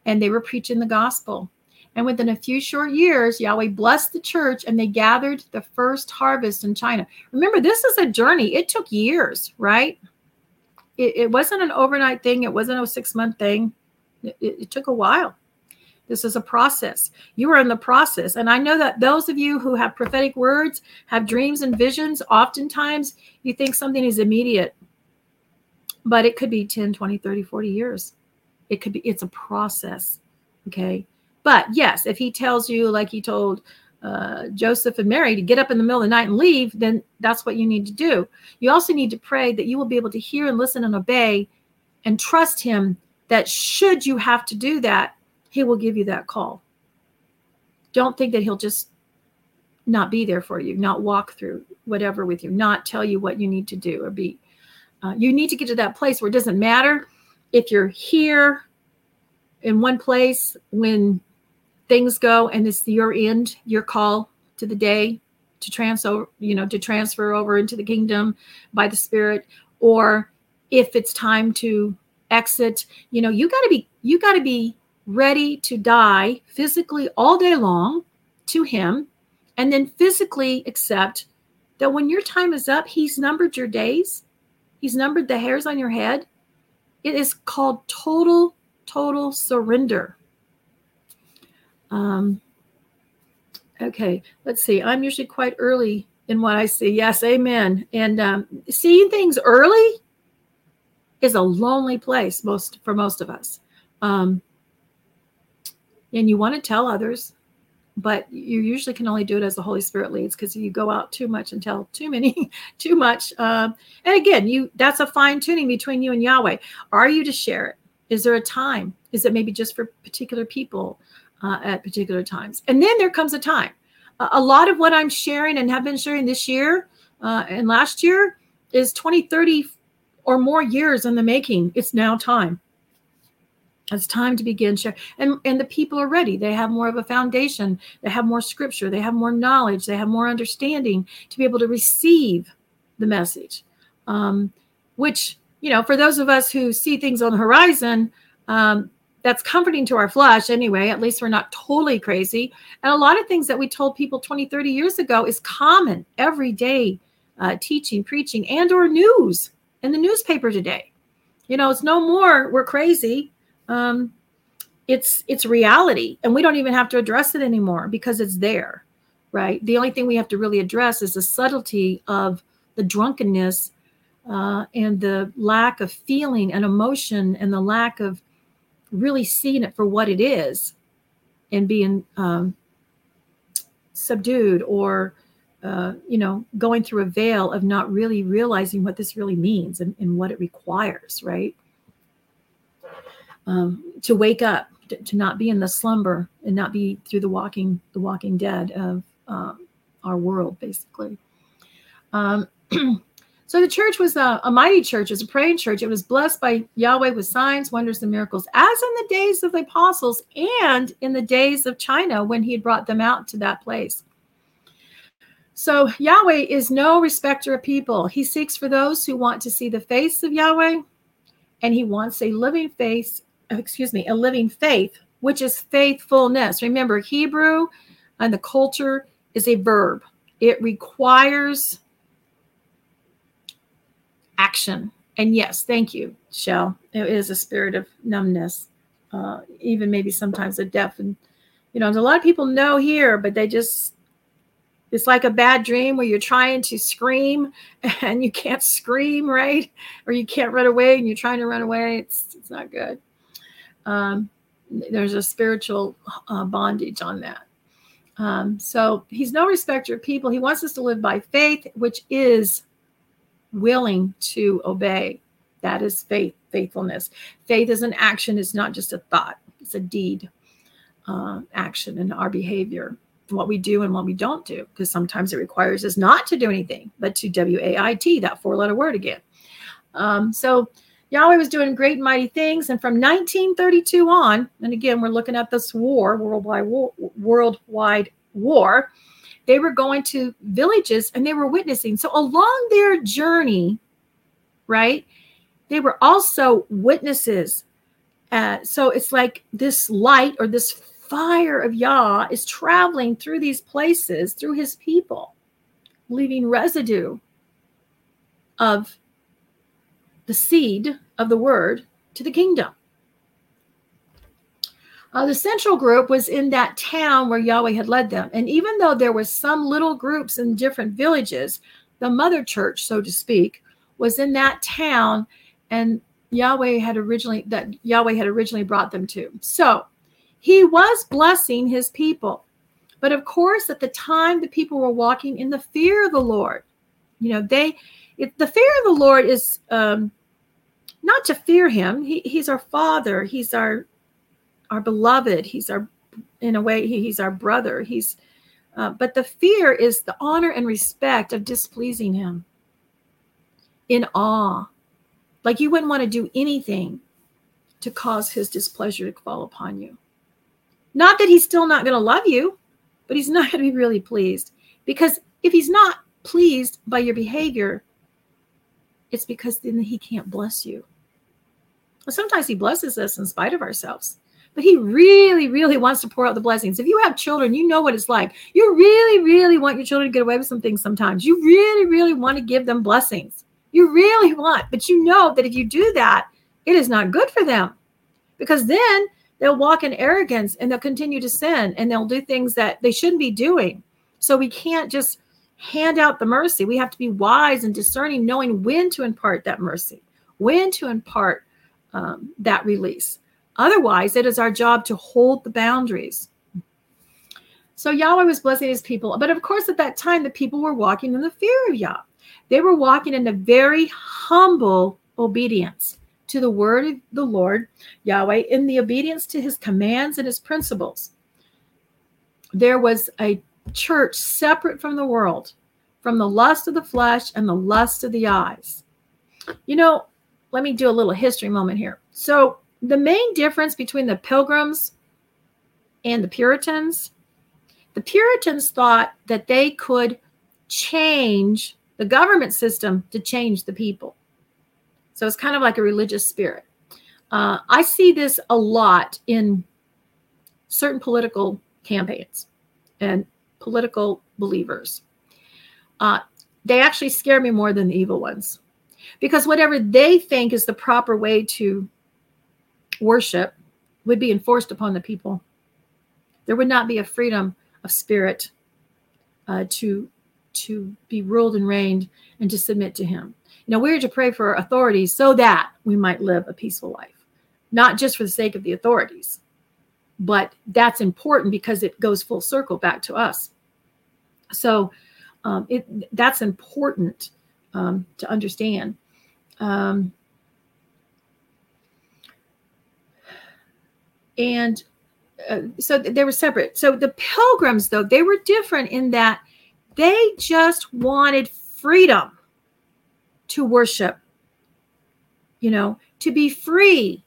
and they were preaching the gospel. And within a few short years, Yahweh blessed the church and they gathered the first harvest in China. Remember, this is a journey. It took years, right? It, it wasn't an overnight thing, it wasn't a six month thing. It, it took a while. This is a process. You are in the process. And I know that those of you who have prophetic words, have dreams and visions, oftentimes you think something is immediate but it could be 10 20 30 40 years it could be it's a process okay but yes if he tells you like he told uh, joseph and mary to get up in the middle of the night and leave then that's what you need to do you also need to pray that you will be able to hear and listen and obey and trust him that should you have to do that, he will give you that call. Don't think that he'll just not be there for you, not walk through whatever with you, not tell you what you need to do or be. Uh, you need to get to that place where it doesn't matter if you're here in one place when things go and it's your end, your call to the day to transfer, you know, to transfer over into the kingdom by the Spirit, or if it's time to exit, you know, you got to be you got to be ready to die physically all day long to Him, and then physically accept that when your time is up, He's numbered your days, He's numbered the hairs on your head. It is called total total surrender. Um, okay, let's see. I'm usually quite early in what I see. Yes, amen. And um, seeing things early is a lonely place most for most of us. Um, and you want to tell others, but you usually can only do it as the Holy Spirit leads because you go out too much and tell too many, too much. Um, and again, you that's a fine tuning between you and Yahweh. Are you to share it? Is there a time? Is it maybe just for particular people uh, at particular times? And then there comes a time. A lot of what I'm sharing and have been sharing this year uh, and last year is 20, 30 or more years in the making. It's now time. It's time to begin sharing. And, and the people are ready. They have more of a foundation. They have more scripture. They have more knowledge. They have more understanding to be able to receive the message, um, which you know, for those of us who see things on the horizon, um, that's comforting to our flesh anyway. At least we're not totally crazy. And a lot of things that we told people 20, 30 years ago is common everyday uh, teaching, preaching, and or news in the newspaper today. You know, it's no more we're crazy. Um, it's it's reality, and we don't even have to address it anymore because it's there, right? The only thing we have to really address is the subtlety of the drunkenness uh, and the lack of feeling and emotion and the lack of really seeing it for what it is and being um, subdued or uh, you know going through a veil of not really realizing what this really means and, and what it requires right? Um, to wake up to, to, not be in the slumber and not be through the walking the walking dead of uh, our world basically. Um, So the church was a, a, mighty church, it was a praying church. It was blessed by Yahweh with signs, wonders, and miracles, as in the days of the apostles and in the days of China when he brought them out to that place. So Yahweh is no respecter of people. He seeks for those who want to see the face of Yahweh, and he wants a living face, excuse me, a living faith, which is faithfulness. Remember, Hebrew and the culture is a verb. It requires action. And yes, thank you, Shell. It is a spirit of numbness, uh, even maybe sometimes a deaf. And, you know, a lot of people know here, but they just, it's like a bad dream where you're trying to scream and you can't scream, right? Or you can't run away and you're trying to run away. It's, it's not good. Um, there's a spiritual uh, bondage on that. Um, so he's no respecter of people. He wants us to live by faith, which is willing to obey. That is faith, faithfulness. Faith is an action, it's not just a thought, it's a deed, uh, action and our behavior, what we do and what we don't do, because sometimes it requires us not to do anything, but to W A I T, that four letter word again. Um, so Yahweh was doing great mighty things. And from 1932 on, and again, we're looking at this war, worldwide war, worldwide war they were going to villages and they were witnessing. So along their journey, right, they were also witnesses. Uh, so it's like this light or this fire of Yah is traveling through these places, through his people, leaving residue of the seed of the word to the kingdom. Uh, the central group was in that town where Yahweh had led them. And even though there were some little groups in different villages, the mother church, so to speak, was in that town and Yahweh had originally that Yahweh had originally brought them to. So he was blessing his people. But of course, at the time, the people were walking in the fear of the Lord. You know, they, it, the fear of the Lord is um, not to fear him. He, he's our father. He's our our beloved. He's our in a way he, he's our brother. He's uh, but the fear is the honor and respect of displeasing him in awe. Like you wouldn't want to do anything to cause his displeasure to fall upon you. Not that he's still not going to love you, but he's not going to be really pleased. Because if he's not pleased by your behavior, it's because then he can't bless you. Sometimes he blesses us in spite of ourselves, but he really, really wants to pour out the blessings. If you have children, you know what it's like. You really, really want your children to get away with some things sometimes. You really, really want to give them blessings. You really want, but you know that if you do that, it is not good for them because then they'll walk in arrogance and they'll continue to sin and they'll do things that they shouldn't be doing. So we can't just hand out the mercy. We have to be wise and discerning, knowing when to impart that mercy, when to impart um, that release. Otherwise, it is our job to hold the boundaries. So Yahweh was blessing his people. But of course, at that time, the people were walking in the fear of Yah. They were walking in a very humble obedience to the word of the Lord, Yahweh, in the obedience to his commands and his principles. There was a church separate from the world, from the lust of the flesh and the lust of the eyes. You know, let me do a little history moment here. So, the main difference between the pilgrims and the Puritans, the Puritans thought that they could change the government system to change the people. So it's kind of like a religious spirit. Uh, I see this a lot in certain political campaigns and political believers. Uh, they actually scare me more than the evil ones because whatever they think is the proper way to worship would be enforced upon the people. There would not be a freedom of spirit uh, to to be ruled and reigned and to submit to him. You know, we're to pray for authorities so that we might live a peaceful life, not just for the sake of the authorities, but that's important because it goes full circle back to us. So um, it that's important um, to understand. Um, and uh, so they were separate. So the pilgrims, though, they were different in that they just wanted freedom to worship, you know, to be free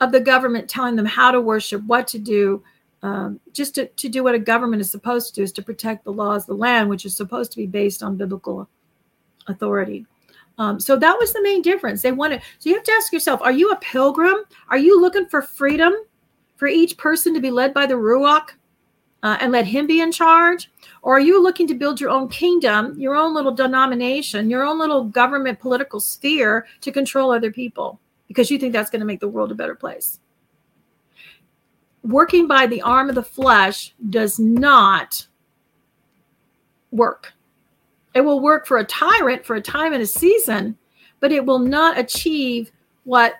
of the government telling them how to worship, what to do, um, just to, to do what a government is supposed to do is to protect the laws of the land, which is supposed to be based on biblical authority. Um, so that was the main difference. They wanted, so you have to ask yourself, are you a pilgrim? Are you looking for freedom for each person to be led by the Ruach uh, and let him be in charge? Or are you looking to build your own kingdom, your own little denomination, your own little government political sphere to control other people because you think that's going to make the world a better place? Working by the arm of the flesh does not work. It will work for a tyrant for a time and a season, but it will not achieve what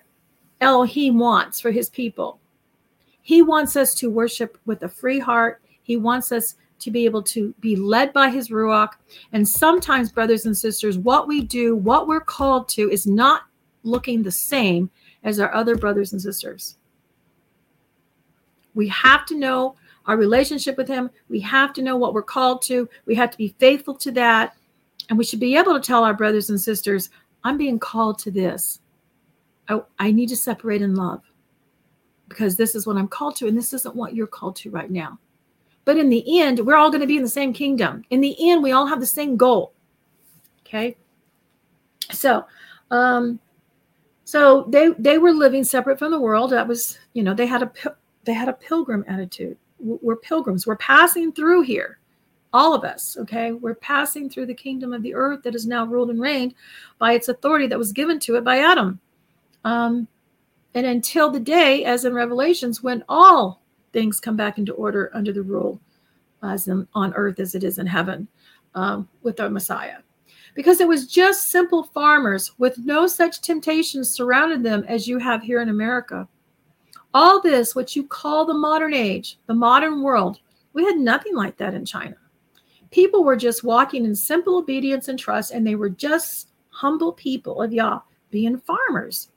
Elohim wants for his people. He wants us to worship with a free heart. He wants us to be able to be led by his Ruach. And sometimes, brothers and sisters, what we do, what we're called to, is not looking the same as our other brothers and sisters. We have to know our relationship with him. We have to know what we're called to. We have to be faithful to that. And we should be able to tell our brothers and sisters, I'm being called to this. I, I need to separate in love because this is what I'm called to, and this isn't what you're called to right now. But in the end, we're all going to be in the same kingdom. In the end, we all have the same goal. Okay. So, um, so they they were living separate from the world. That was, you know, they had a they had a pilgrim attitude. We're pilgrims. We're passing through here, all of us. Okay, we're passing through the kingdom of the earth that is now ruled and reigned by its authority that was given to it by Adam. Um, and until the day, as in Revelations, when all things come back into order under the rule as in, on earth as it is in heaven um, with our Messiah. Because it was just simple farmers with no such temptations surrounded them as you have here in America. All this, what you call the modern age, the modern world, we had nothing like that in China. People were just walking in simple obedience and trust, and they were just humble people of Yah, being farmers.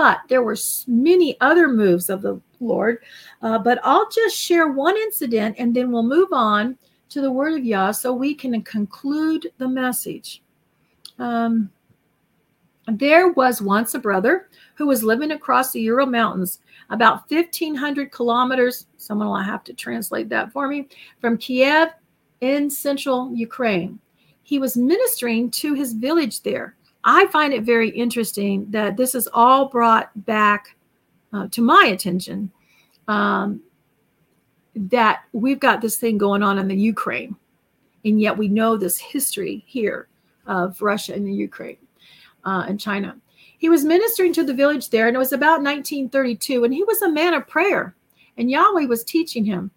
But there were many other moves of the Lord. Uh, but I'll just share one incident and then we'll move on to the word of Yah so we can conclude the message. Um, there was once a brother who was living across the Ural Mountains, about 1,500 kilometers. Someone will have to translate that for me from Kiev in central Ukraine. He was ministering to his village there. I find it very interesting that this is all brought back uh, to my attention um, that we've got this thing going on in the Ukraine, and yet we know this history here of Russia and the Ukraine uh, and China. He was ministering to the village there, and it was about 1932, and he was a man of prayer, and Yahweh was teaching him.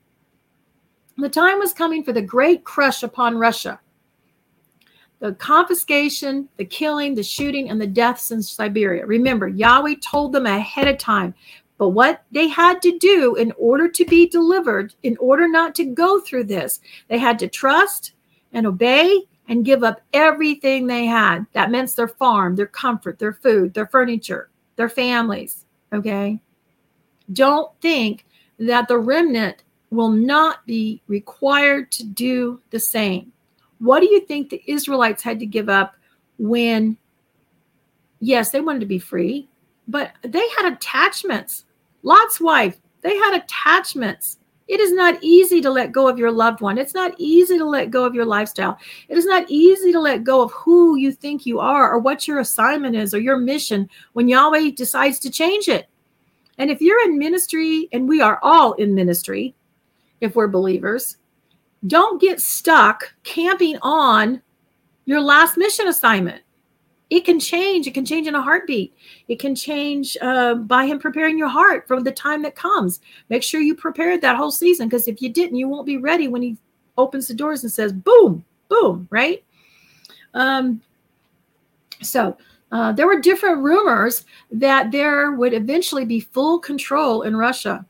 The time was coming for the great crush upon Russia. The confiscation, the killing, the shooting, and the deaths in Siberia. Remember, Yahweh told them ahead of time. But what they had to do in order to be delivered, in order not to go through this, they had to trust and obey and give up everything they had. That meant their farm, their comfort, their food, their furniture, their families. Okay. Don't think that the remnant will not be required to do the same. What do you think the Israelites had to give up when, yes, they wanted to be free, but they had attachments? Lot's wife, they had attachments. It is not easy to let go of your loved one. It's not easy to let go of your lifestyle. It is not easy to let go of who you think you are or what your assignment is or your mission when Yahweh decides to change it. And if you're in ministry, and we are all in ministry, if we're believers, don't get stuck camping on your last mission assignment it can change. It can change in a heartbeat. It can change uh, by Him preparing your heart for the time that comes. Make sure you prepared that whole season because if you didn't, you won't be ready when He opens the doors and says, boom, boom, right? Um, so, uh, there were different rumors that there would eventually be full control in Russia.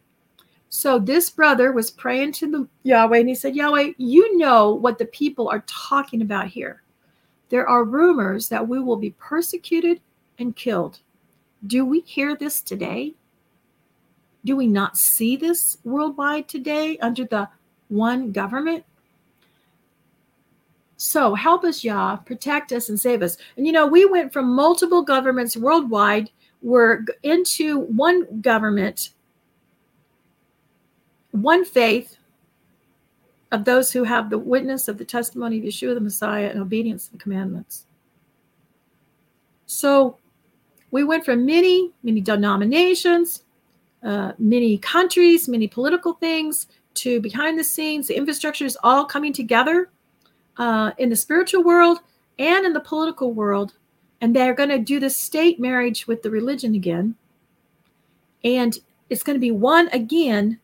So this brother was praying to the Yahweh and he said, Yahweh, you know what the people are talking about here. There are rumors that we will be persecuted and killed. Do we hear this today? Do we not see this worldwide today under the one government? So help us, Yah, protect us and save us. And you know, we went from multiple governments worldwide, we're into one government, one faith, of those who have the witness of the testimony of Yeshua the Messiah and obedience to the commandments. So we went from many, many denominations, uh, many countries, many political things to behind the scenes. The infrastructure is all coming together uh, in the spiritual world and in the political world. And they're going to do the state marriage with the religion again. And it's going to be one again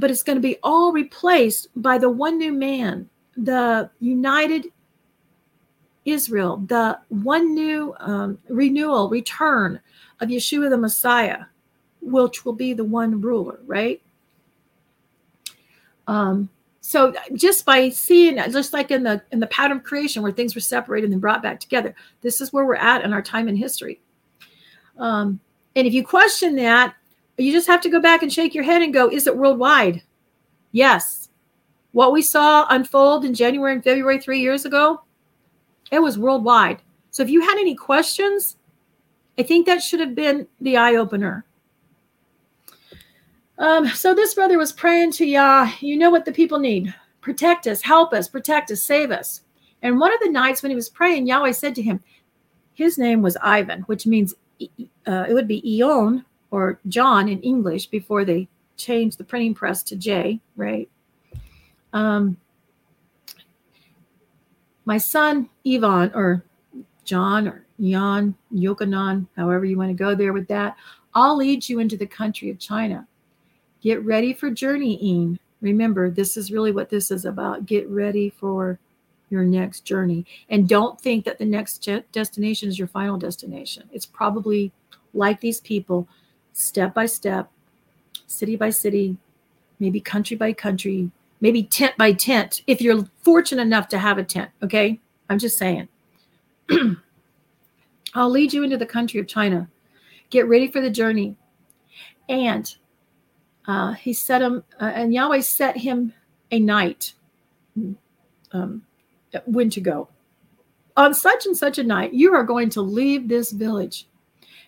but it's going to be all replaced by the one new man, the united Israel, the one new um, renewal, return of Yeshua the Messiah, which will be the one ruler, right? Um, so just by seeing, just like in the in the pattern of creation where things were separated and brought back together, this is where we're at in our time in history. Um, and if you question that, you just have to go back and shake your head and go, is it worldwide? Yes. What we saw unfold in January and February three years ago, it was worldwide. So if you had any questions, I think that should have been the eye opener. Um, so this brother was praying to Yah, you know what the people need. Protect us, help us, protect us, save us. And one of the nights when he was praying, Yahweh said to him, his name was Ivan, which means uh, it would be Eon or John in English before they changed the printing press to J, right? Um, my son Ivan or John or Jan, Yokanan, however you want to go there with that, I'll lead you into the country of China. Get ready for journeying. Remember, this is really what this is about. Get ready for your next journey. And don't think that the next destination is your final destination. It's probably like these people step by step, city by city, maybe country by country, maybe tent by tent, if you're fortunate enough to have a tent. Okay. I'm just saying. I'll lead you into the country of China. get ready for the journey. And uh, he set him, uh, and Yahweh set him a night um, when to go. On such and such a night, you are going to leave this village.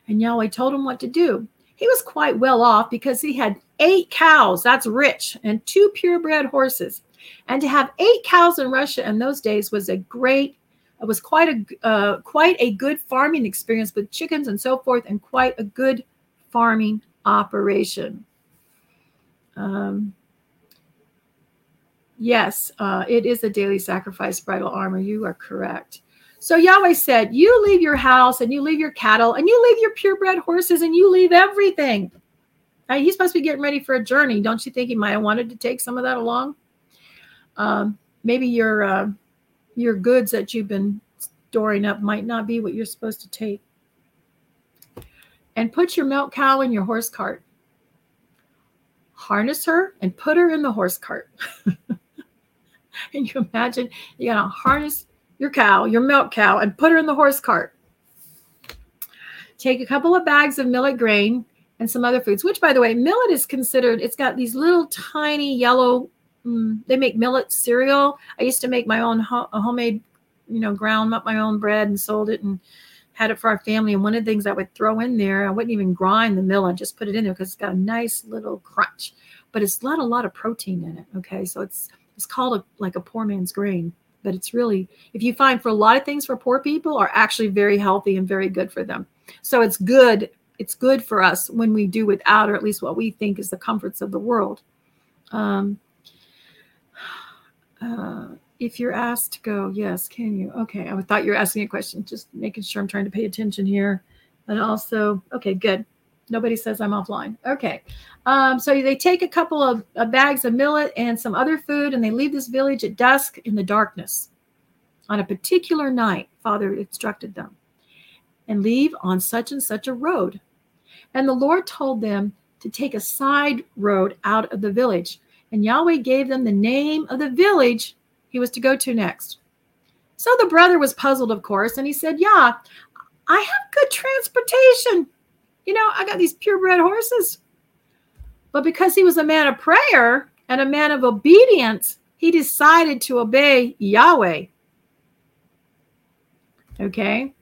And Yahweh told him what to do. He was quite well off because he had eight cows, that's rich, and two purebred horses. And to have eight cows in Russia in those days was a great, it was quite a uh, quite a good farming experience with chickens and so forth, and quite a good farming operation. Um, yes, uh, it is a daily sacrifice bridal armor. You are correct. So Yahweh said, You leave your house and you leave your cattle and you leave your purebred horses and you leave everything. Now, he's supposed to be getting ready for a journey. Don't you think he might have wanted to take some of that along? Um, maybe your uh, your goods that you've been storing up might not be what you're supposed to take. And put your milk cow in your horse cart. Harness her and put her in the horse cart. and you imagine you gotta harness your cow, your milk cow, and put her in the horse cart. Take a couple of bags of millet grain and some other foods, which, by the way, millet is considered, it's got these little tiny yellow, mm, they make millet cereal. I used to make my own ho- homemade, you know, ground up my own bread and sold it and had it for our family. And one of the things I would throw in there, I wouldn't even grind the millet, just put it in there because it's got a nice little crunch, but it's not a lot of protein in it. Okay. So it's, it's called a, like a poor man's grain but it's really if you find for a lot of things for poor people are actually very healthy and very good for them. So it's good it's good for us when we do without or at least what we think is the comforts of the world. Um, uh, if you're asked to go yes can you? Okay i thought you were asking a question just making sure i'm trying to pay attention here. And also okay good nobody says i'm offline okay um, so they take a couple of, of bags of millet and some other food, and they leave this village at dusk in the darkness. On a particular night, Father instructed them, and leave on such and such a road. And the Lord told them to take a side road out of the village. And Yahweh gave them the name of the village he was to go to next. So the brother was puzzled, of course, and he said, Yeah, I have good transportation. You know, I got these purebred horses. But because he was a man of prayer and a man of obedience, he decided to obey Yahweh. Okay.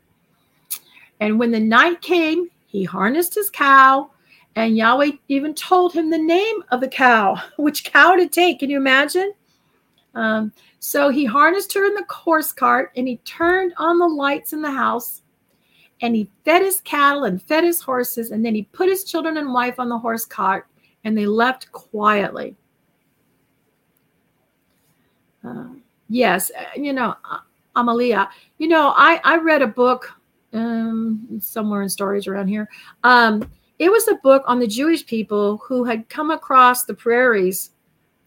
And when the night came, he harnessed his cow, and Yahweh even told him the name of the cow, which cow to take. Can you imagine? Um, so he harnessed her in the horse cart and he turned on the lights in the house and he fed his cattle and fed his horses. And then he put his children and wife on the horse cart and they left quietly. Uh, yes, uh, you know, uh, Amalia, you know, I, I read a book um, somewhere in stories around here. Um, it was a book on the Jewish people who had come across the prairies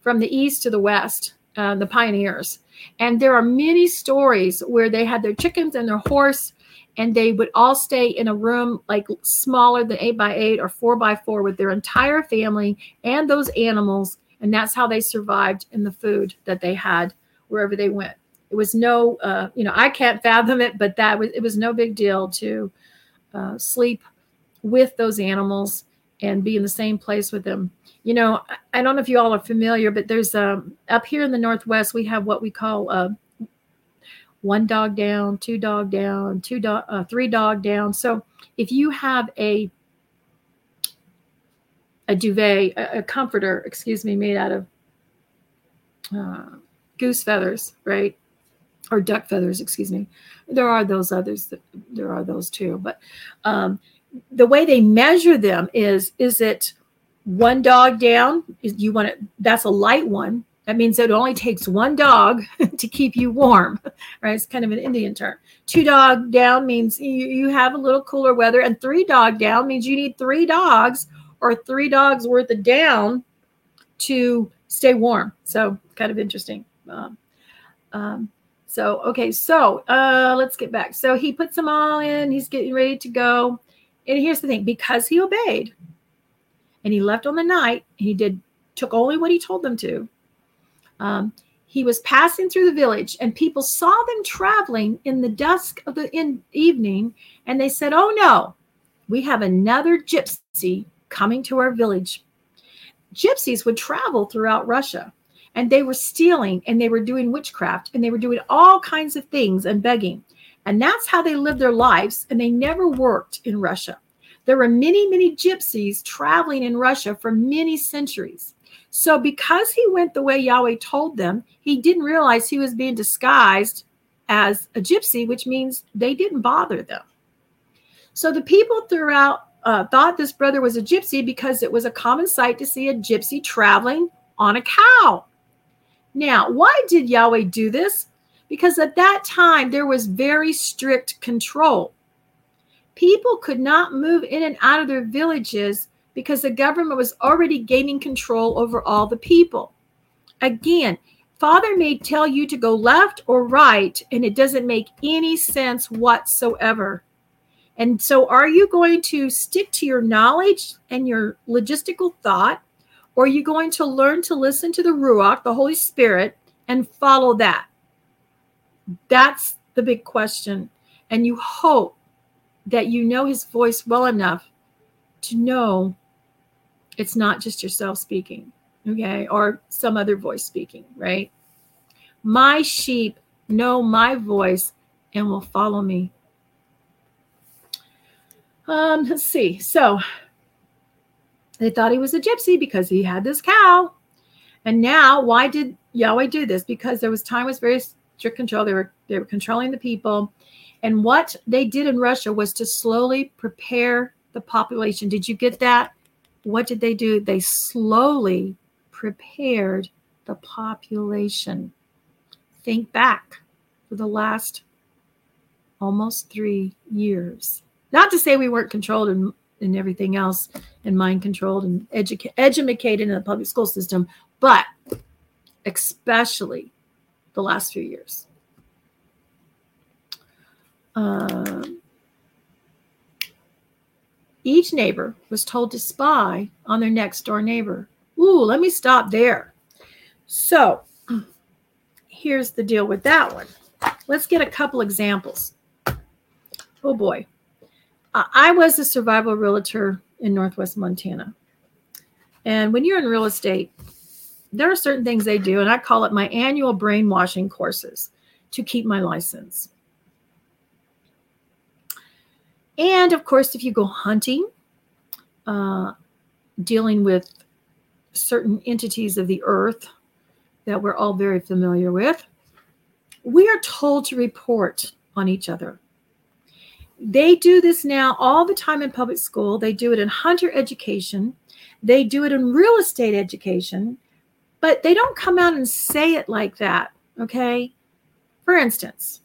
from the east to the west, uh, the pioneers. And there are many stories where they had their chickens and their horse and they would all stay in a room like smaller than eight by eight or four by four with their entire family and those animals and that's how they survived in the food that they had wherever they went. It was no uh, you know i can't fathom it but that was it was no big deal to uh, sleep with those animals and be in the same place with them. You know i don't know if you all are familiar but there's um, up here in the northwest we have what we call uh, one dog down, two dog down, two dog, uh, three dog down. So if you have a a duvet, a, a comforter, excuse me, made out of uh, goose feathers, right, or duck feathers, excuse me. There are those others. That, there are those too, but um, the way they measure them is is it one dog down? Is you want it? That's a light one that means it only takes one dog to keep you warm, right? It's kind of an Indian term. Two dog down means you, you have a little cooler weather, and three dog down means you need three dogs or three dogs worth of down to stay warm. So, kind of interesting. Um, um, so, okay, so uh, let's get back. So, he puts them all in, he's getting ready to go. And here's the thing because he obeyed and he left on the night, he did took only what he told them to um, he was passing through the village, and people saw them traveling in the dusk of the in evening, and they said, "Oh no, we have another gypsy coming to our village. Gypsies would travel throughout Russia and they were stealing and they were doing witchcraft and they were doing all kinds of things and begging. And that's how they lived their lives. And they never worked in Russia. There were many, many gypsies traveling in Russia for many centuries. So, because he went the way Yahweh told them, he didn't realize he was being disguised as a gypsy, which means they didn't bother them. So, the people throughout uh, thought this brother was a gypsy because it was a common sight to see a gypsy traveling on a cow. Now, why did Yahweh do this? Because at that time there was very strict control. People could not move in and out of their villages because the government was already gaining control over all the people. Again, Father may tell you to go left or right, and it doesn't make any sense whatsoever. And so, are you going to stick to your knowledge and your logistical thought, or are you going to learn to listen to the Ruach, the Holy Spirit, and follow that? That's the big question. And you hope that you know his voice well enough to know it's not just yourself speaking, okay, or some other voice speaking, right? My sheep know my voice and will follow me. Um, let's see. So they thought he was a gypsy because he had this cow. And now, why did Yahweh do this? Because there was time was very strict control. They were they were controlling the people. And what they did in Russia was to slowly prepare the population. Did you get that? What did they do? They slowly prepared the population. Think back for the last almost three years. Not to say we weren't controlled and, and everything else and mind controlled and educa- educated in the public school system, but especially the last few years. Um, each neighbor was told to spy on their next door neighbor. Ooh, let me stop there. So here's the deal with that one. Let's get a couple examples. Oh boy. I was a survival realtor in Northwest Montana. And when you're in real estate, there are certain things they do, and I call it my annual brainwashing courses to keep my license. And of course, if you go hunting, uh, dealing with certain entities of the earth that we're all very familiar with, we are told to report on each other. They do this now all the time in public school. They do it in hunter education. They do it in real estate education, but they don't come out and say it like that. Okay. For instance,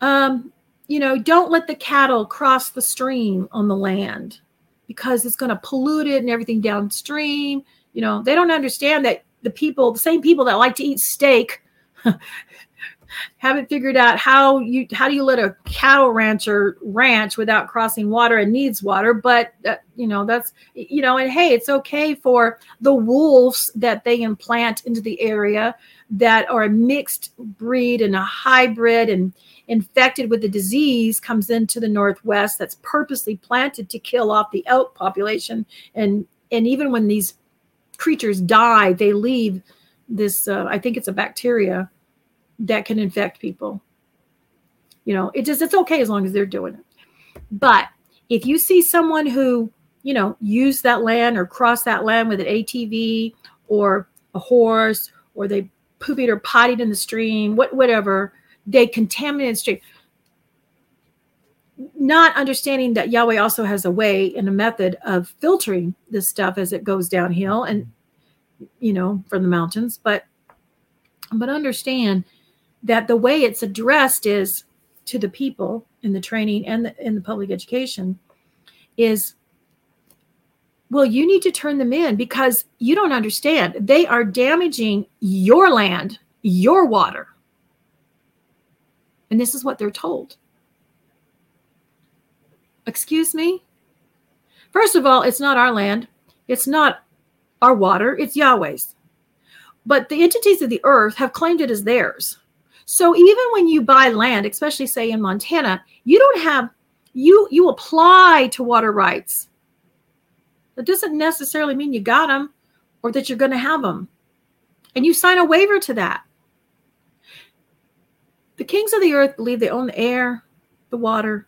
um, you know, don't let the cattle cross the stream on the land because it's going to pollute it and everything downstream. You know, they don't understand that the people, the same people that like to eat steak, haven't figured out how you how do you let a cattle rancher ranch without crossing water and needs water but uh, you know that's you know and hey it's okay for the wolves that they implant into the area that are a mixed breed and a hybrid and infected with the disease comes into the northwest that's purposely planted to kill off the elk population. And and even when these creatures die they leave this uh, i think it's a bacteria that can infect people. You know it just it's okay as long as they're doing it. But if you see someone who you know use that land or cross that land with an atv or a horse or they poopied or potted in the stream what whatever they contaminated stream. Not understanding that Yahweh also has a way and a method of filtering this stuff as it goes downhill and you know from the mountains, but but understand that the way it's addressed is to the people in the training and the, in the public education is well you need to turn them in because you don't understand they are damaging your land your water and this is what they're told. Excuse me? First of all, it's not our land. It's not our water. It's Yahweh's. But the entities of the earth have claimed it as theirs. So even when you buy land, especially say in Montana, you don't have you you apply to water rights. That doesn't necessarily mean you got them or that you're going to have them. And you sign a waiver to that. The kings of the earth believe they own the air, the water,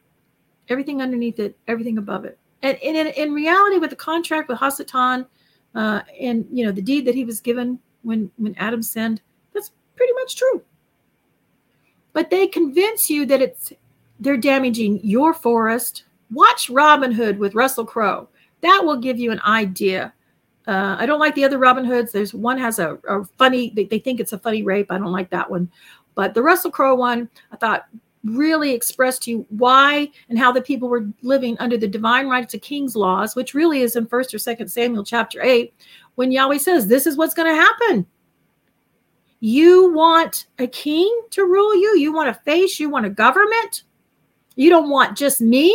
everything underneath it, everything above it. And, and in, in reality, with the contract with Hasatan uh, and you know the deed that he was given when when Adam sinned, that's pretty much true. But they convince you that it's they're damaging your forest. Watch Robin Hood with Russell Crowe. That will give you an idea. Uh, I don't like the other Robin Hoods. There's one has a, a funny. They, they think it's a funny rape. I don't like that one. But the Russell Crowe one, I thought really expressed to you why and how the people were living under the divine rights of kings laws, which really is in first or second Samuel chapter 8, when Yahweh says, This is what's going to happen. You want a king to rule you, you want a face, you want a government. You don't want just me.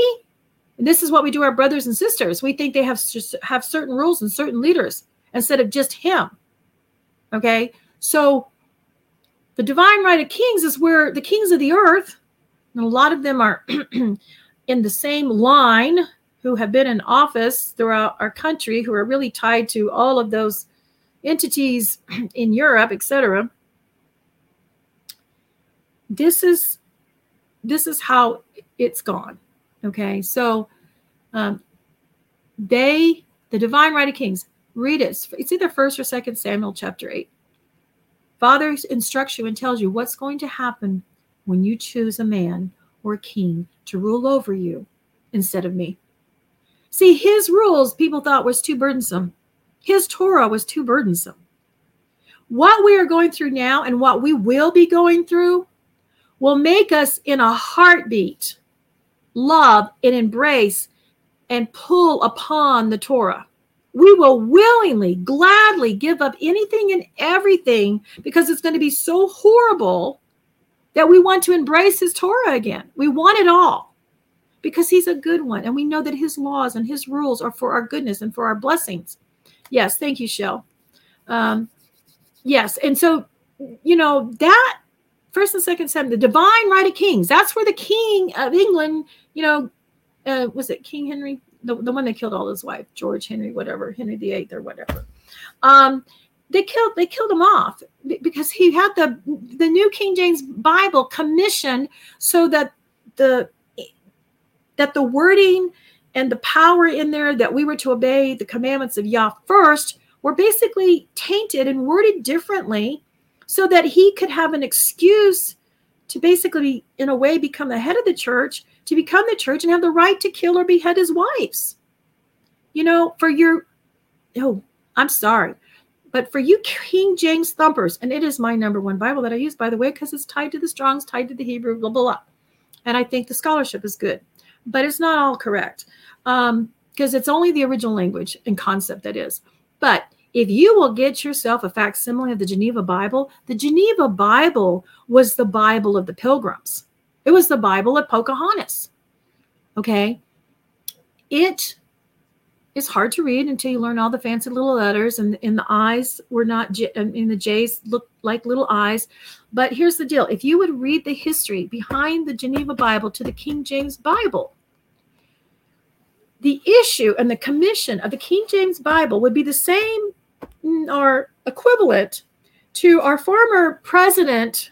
And this is what we do our brothers and sisters. We think they have have certain rules and certain leaders instead of just him. Okay? So the divine right of kings is where the kings of the earth, and a lot of them are in the same line who have been in office throughout our country, who are really tied to all of those entities in Europe, etc. This is this is how it's gone. Okay, so um, they, the divine right of kings, read it. It's either first or second Samuel chapter eight. Father instructs you and tells you what's going to happen when you choose a man or a king to rule over you instead of me. See, his rules people thought was too burdensome. His Torah was too burdensome. What we are going through now and what we will be going through will make us in a heartbeat love and embrace and pull upon the Torah we will willingly, gladly give up anything and everything because it's going to be so horrible that we want to embrace his Torah again. We want it all because he's a good one. And we know that his laws and his rules are for our goodness and for our blessings. Yes, thank you, Shell. Um, yes. And so, you know, that first and second seven, the divine right of kings, that's where the king of England, you know, uh, was it King Henry? The, the one that killed all his wife, George Henry, whatever, Henry VIII or whatever. Um, they killed they killed him off because he had the the New King James Bible commissioned so that the that the wording and the power in there that we were to obey the commandments of Yah first were basically tainted and worded differently so that he could have an excuse to basically in a way become the head of the church to become the church and have the right to kill or behead his wives. You know, for your, oh, I'm sorry, but for you King James thumpers, and it is my number one Bible that I use, by the way, because it's tied to the Strong's, tied to the Hebrew, blah, blah, blah. And I think the scholarship is good, but it's not all correct because um, it's only the original language and concept that is. But if you will get yourself a facsimile of the Geneva Bible, the Geneva Bible was the Bible of the pilgrims. It was the Bible of Pocahontas. Okay. It is hard to read until you learn all the fancy little letters, and, and the eyes were not, in the J's look like little eyes. But here's the deal if you would read the history behind the Geneva Bible to the King James Bible, the issue and the commission of the King James Bible would be the same mm, or equivalent to our former president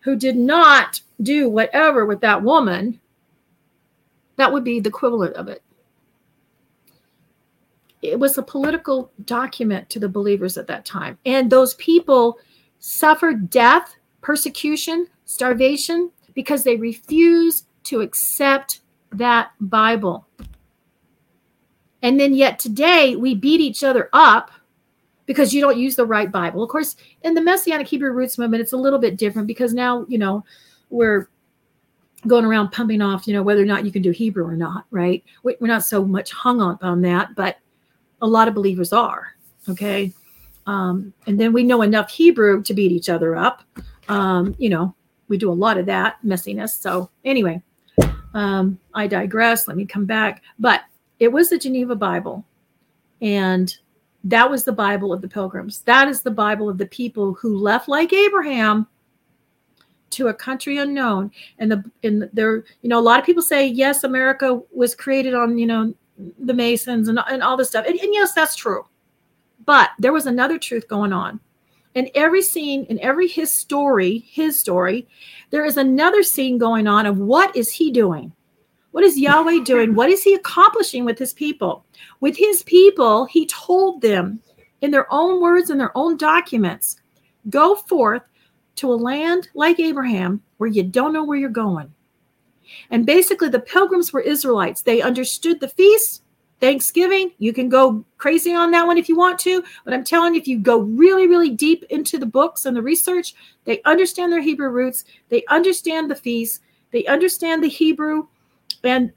who did not do whatever with that woman, that would be the equivalent of it. It was a political document to the believers at that time. And those people suffered death, persecution, starvation because they refused to accept that Bible. And then, yet today, we beat each other up because you don't use the right Bible. Of course, in the Messianic Hebrew Roots movement, it's a little bit different because now, you know, we're going around pumping off, you know, whether or not you can do Hebrew or not, right? We're not so much hung up on that, but a lot of believers are, okay? Um, and then we know enough Hebrew to beat each other up. Um, you know, we do a lot of that messiness. So, anyway, um, I digress. Let me come back. But it was the Geneva Bible. And that was the Bible of the pilgrims. That is the Bible of the people who left like Abraham to a country unknown. And the and there you know a lot of people say yes america was created on you know the masons and, and all this stuff. And, and yes that's true. But there was another truth going on. In every scene in every his story his story there is another scene going on of what is he doing? What is yahweh doing? What is he accomplishing with his people? With his people he told them in their own words and their own documents go forth to a land like Abraham where you don't know where you're going. And basically, the pilgrims were Israelites. They understood the feast, Thanksgiving. You can go crazy on that one if you want to, but I'm telling you, if you go really, really deep into the books and the research, they understand their Hebrew roots, they understand the feast, they understand the Hebrew, and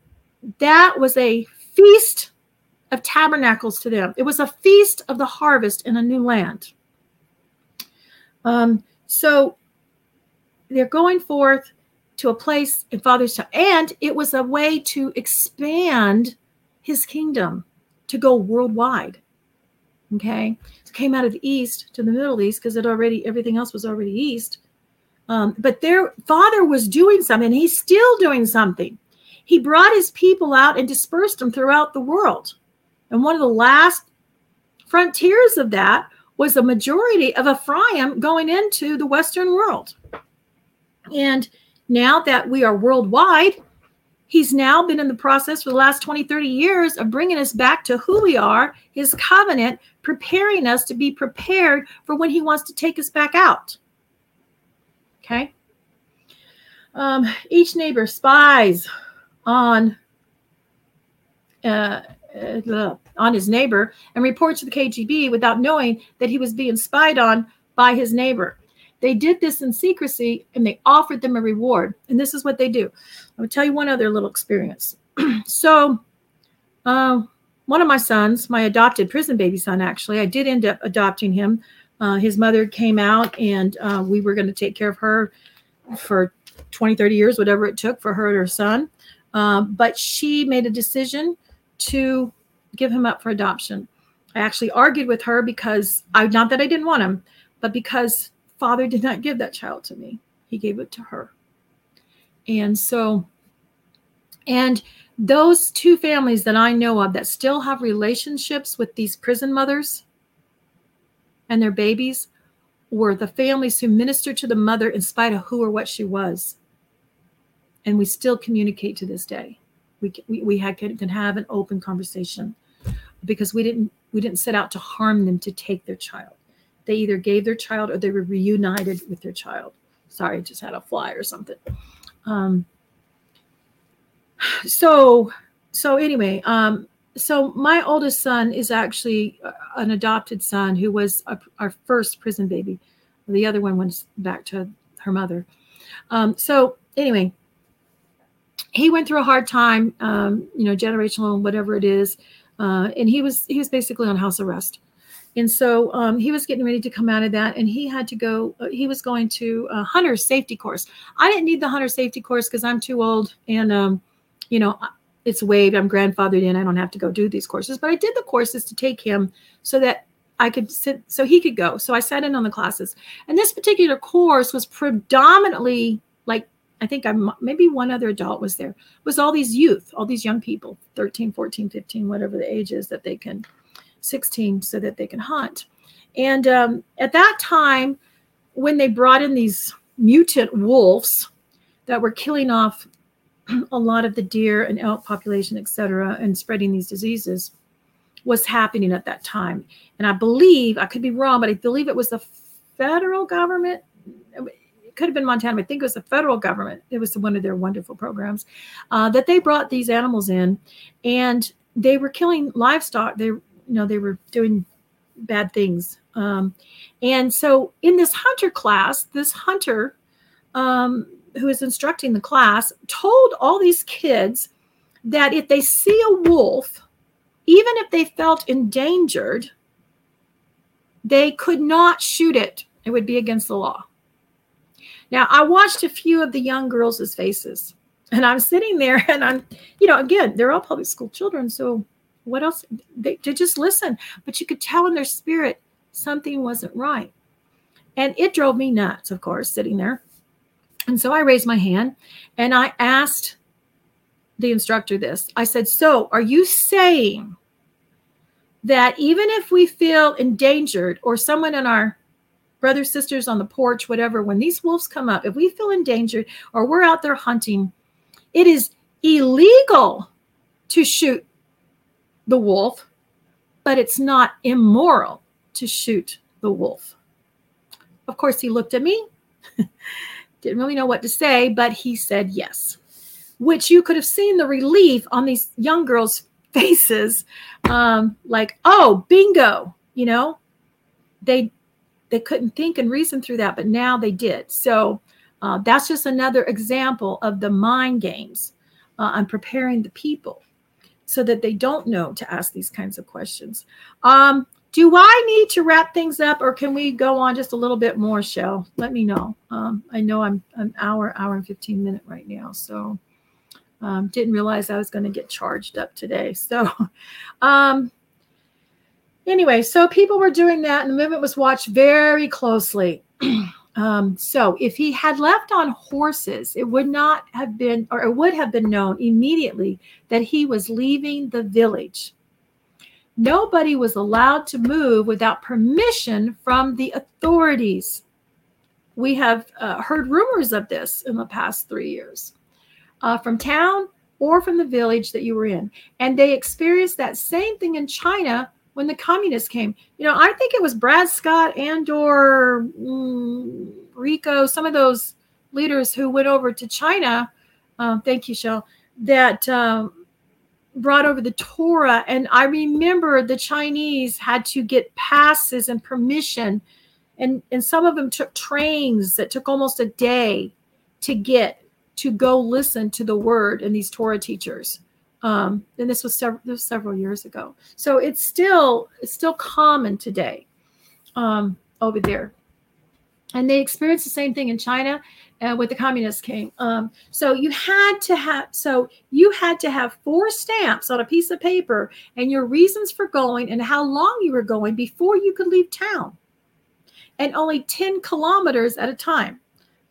that was a feast of tabernacles to them. It was a feast of the harvest in a new land. Um, so they're going forth to a place in Father's time. And it was a way to expand his kingdom to go worldwide. Okay. Came out of the east to the Middle East because it already everything else was already east. Um, but their father was doing something, he's still doing something. He brought his people out and dispersed them throughout the world. And one of the last frontiers of that was the majority of Ephraim going into the Western world. And now that we are worldwide, he's now been in the process for the last 20, 30 years of bringing us back to who we are, his covenant, preparing us to be prepared for when he wants to take us back out. Okay. Um, each neighbor spies on uh, uh, on his neighbor and reports to the KGB without knowing that he was being spied on by his neighbor. They did this in secrecy and they offered them a reward. And this is what they do. I will tell you one other little experience. so, uh, one of my sons, my adopted prison baby son, actually, I did end up adopting him. Uh, his mother came out and uh, we were going to take care of her for 20, 30 years, whatever it took for her and her son. Um, but she made a decision to give him up for adoption. I actually argued with her because I not that I didn't want him, but because father did not give that child to me. He gave it to her. And so and those two families that I know of that still have relationships with these prison mothers and their babies were the families who ministered to the mother in spite of who or what she was. And we still communicate to this day we we, we had can, can have an open conversation because we didn't we didn't set out to harm them to take their child. They either gave their child or they were reunited with their child. Sorry just had a fly or something. Um so so anyway um so my oldest son is actually an adopted son who was our first prison baby. The other one went back to her mother. Um so anyway he went through a hard time, um, you know, generational, whatever it is, uh, and he was he was basically on house arrest, and so um, he was getting ready to come out of that, and he had to go. Uh, he was going to a hunter safety course. I didn't need the hunter safety course because I'm too old, and um, you know, it's waived. I'm grandfathered in. I don't have to go do these courses, but I did the courses to take him so that I could sit, so he could go. So I sat in on the classes, and this particular course was predominantly like I think I'm maybe one other adult was there, was all these youth, all these young people, 13, 14, 15, whatever the age is that they can, 16, so that they can hunt. And um, at that time, when they brought in these mutant wolves that were killing off a lot of the deer and elk population, et cetera, and spreading these diseases, was happening at that time. And I believe, I could be wrong, but I believe it was the federal government could have been Montana. I think it was the federal government. It was one of their wonderful programs uh, that they brought these animals in, and they were killing livestock. They, you know, they were doing bad things. Um, and so, in this hunter class, this hunter um, who is instructing the class told all these kids that if they see a wolf, even if they felt endangered, they could not shoot it. It would be against the law. Now, I watched a few of the young girls' faces, and I'm sitting there, and I'm, you know, again, they're all public school children. So, what else? They, they just listen, but you could tell in their spirit something wasn't right. And it drove me nuts, of course, sitting there. And so I raised my hand and I asked the instructor this. I said, So are you saying that even if we feel endangered or someone in our brothers, sisters on the porch, whatever, when these wolves come up, if we feel endangered or we're out there hunting, it is illegal to shoot the wolf, but it's not immoral to shoot the wolf. Of course, he looked at me, didn't really know what to say, but he said yes, which you could have seen the relief on these young girls' faces um, like, oh, bingo, you know, they they couldn't think and reason through that, but now they did. So uh, that's just another example of the mind games uh, on preparing the people so that they don't know to ask these kinds of questions. Um, do I need to wrap things up or can we go on just a little bit more, Shell? Let me know. Um, I know I'm an hour, hour and 15 minute right now. So um, didn't realize I was going to get charged up today. So um, anyway, so people were doing that and the movement was watched very closely. Um, so if he had left on horses, it would not have been, or it would have been known immediately that he was leaving the village. Nobody was allowed to move without permission from the authorities. We have uh, heard rumors of this in the past three years uh, from town or from the village that you were in. And they experienced that same thing in China when the communists came. You know, I think it was Brad Scott and or mm, Rico, some of those leaders who went over to China. Uh, thank you, Shell. That um, brought over the Torah, and I remember the Chinese had to get passes and permission, and and some of them took trains that took almost a day to get to go listen to the word and these Torah teachers um, and this was several this was several years ago. So it's still it's still common today um, over there, and they experienced the same thing in China uh, with the communists came. Um, so you had to have so you had to have four stamps on a piece of paper and your reasons for going and how long you were going before you could leave town, and only ten kilometers at a time.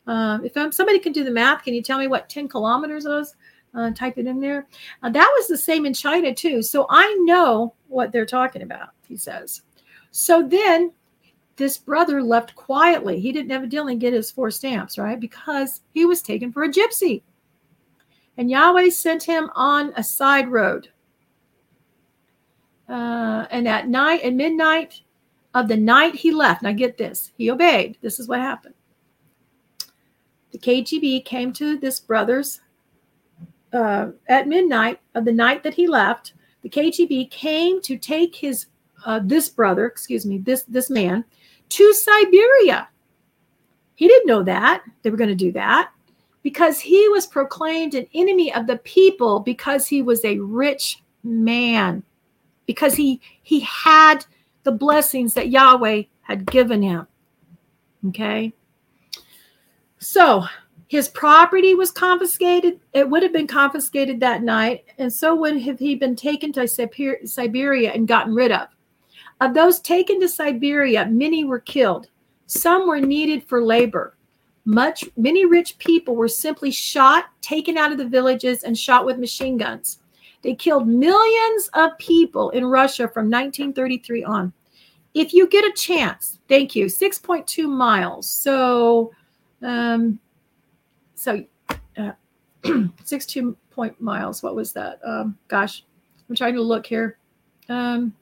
Um, if I'm, somebody can do the math, can you tell me what 10 kilometers was? Uh, type it in there. Uh, that was the same in China too. So I know what they're talking about, he says. So then this brother left quietly. He didn't evidently get his four stamps, right? Because he was taken for a gypsy. And Yahweh sent him on a side road. Uh, and at night, at midnight of the night he left, now get this, he obeyed. This is what happened. The KGB came to this brother's uh, at midnight of the night that he left, the KGB came to take his uh, this brother, excuse me, this this man to Siberia. He didn't know that they were going to do that because he was proclaimed an enemy of the people because he was a rich man, because he he had the blessings that Yahweh had given him. Okay. So his property was confiscated. It would have been confiscated that night, and so would have he been taken to Siberia and gotten rid of. Of those taken to Siberia, many were killed. Some were needed for labor. Much many rich people were simply shot, taken out of the villages, and shot with machine guns. They killed millions of people in Russia from 1933 on. If you get a chance, thank you. 6.2 miles. So um, so uh, 62 point miles. What was that? Um, gosh, I'm trying to look here. Um,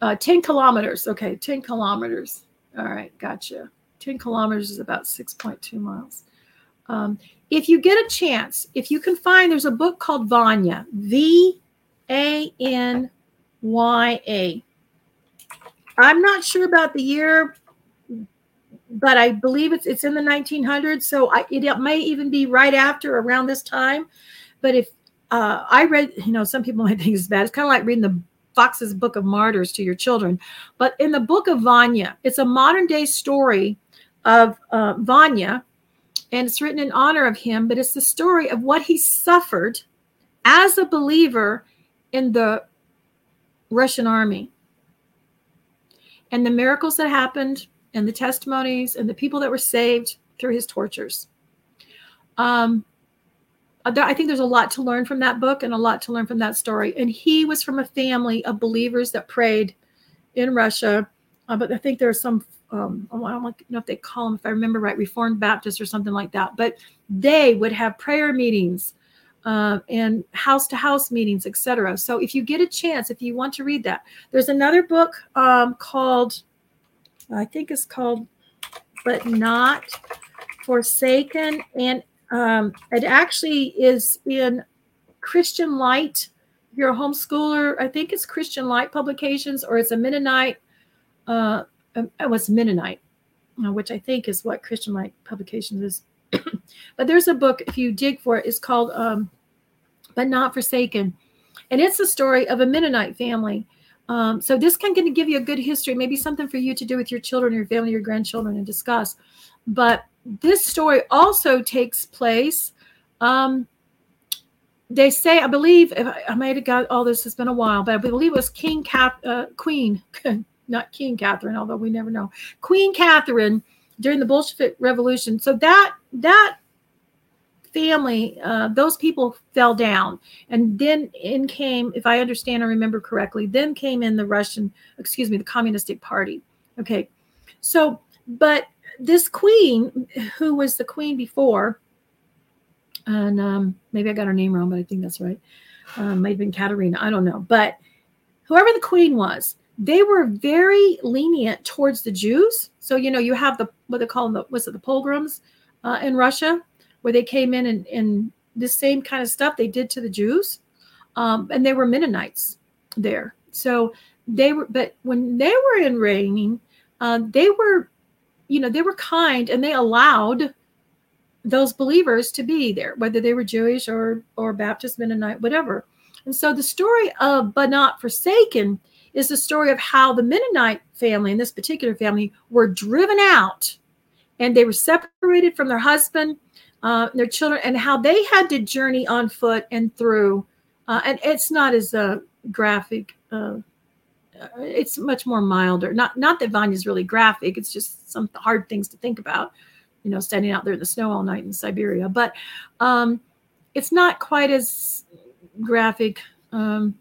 uh, 10 kilometers. Okay, 10 kilometers. All right, gotcha. 10 kilometers is about 6.2 miles. Um, if you get a chance, if you can find, there's a book called Vanya, V A N Y A. I'm not sure about the year, but I believe it's it's in the 1900s. So I, it, may even be right after around this time. But if uh, I read, you know, some people might think it's bad. It's kind of like reading the Foxe's Book of Martyrs to your children. But in the book of Vanya, it's a modern day story of uh, Vanya, and it's written in honor of him. But it's the story of what he suffered as a believer in the Russian army and the miracles that happened and the testimonies and the people that were saved through his tortures. Um, I think there's a lot to learn from that book and a lot to learn from that story. And he was from a family of believers that prayed in Russia. Uh, but I think there are some, um, I don't know if they call them, if I remember right, Reformed Baptists or something like that. But they would have prayer meetings uh, and house to house meetings, etc. So if you get a chance, if you want to read that, there's another book um, called, I think it's called, but not forsaken, and um, it actually is in Christian Light. If you're a homeschooler, I think it's Christian Light Publications, or it's a Mennonite. Uh, um, it was Mennonite, which I think is what Christian Light Publications is. but there's a book, if you dig for it, it's called um, But Not Forsaken. And it's the story of a Mennonite family. Um, so this can going to give you a good history, maybe something for you to do with your children, your family, your grandchildren, and discuss. But this story also takes place. Um, they say, I believe, I, I might have got all this. It's been a while, but I believe it was King Cap, uh, Queen, not King Catherine, although we never know. Queen Catherine during the Bolshevik Revolution. So that that family, uh, those people fell down, and then in came, if I understand and remember correctly, then came in the Russian, excuse me, the Communistic Party. Okay, so but this queen, who was the queen before, and um, maybe I got her name wrong, but I think that's right. Um, might have been Katerina. I don't know, but whoever the queen was, they were very lenient towards the Jews. So you know, you have the what they call them, the, was it the pogroms uh, in Russia, where they came in and, and the same kind of stuff they did to the Jews, um, and they were Mennonites there. So they were, but when they were in reigning, uh, they were you know, they were kind and they allowed those believers to be there, whether they were Jewish or or Baptist, Mennonite, whatever. And so the story of but not forsaken is the story of how the Mennonite family, in this particular family, were driven out and they were separated from their husband, uh, their children, and how they had to journey on foot and through. Uh, and it's not as uh, graphic uh, it's much more milder. Not not that Vanya's really graphic. It's just some hard things to think about. You know, standing out there in the snow all night in Siberia. But um, it's not quite as graphic um,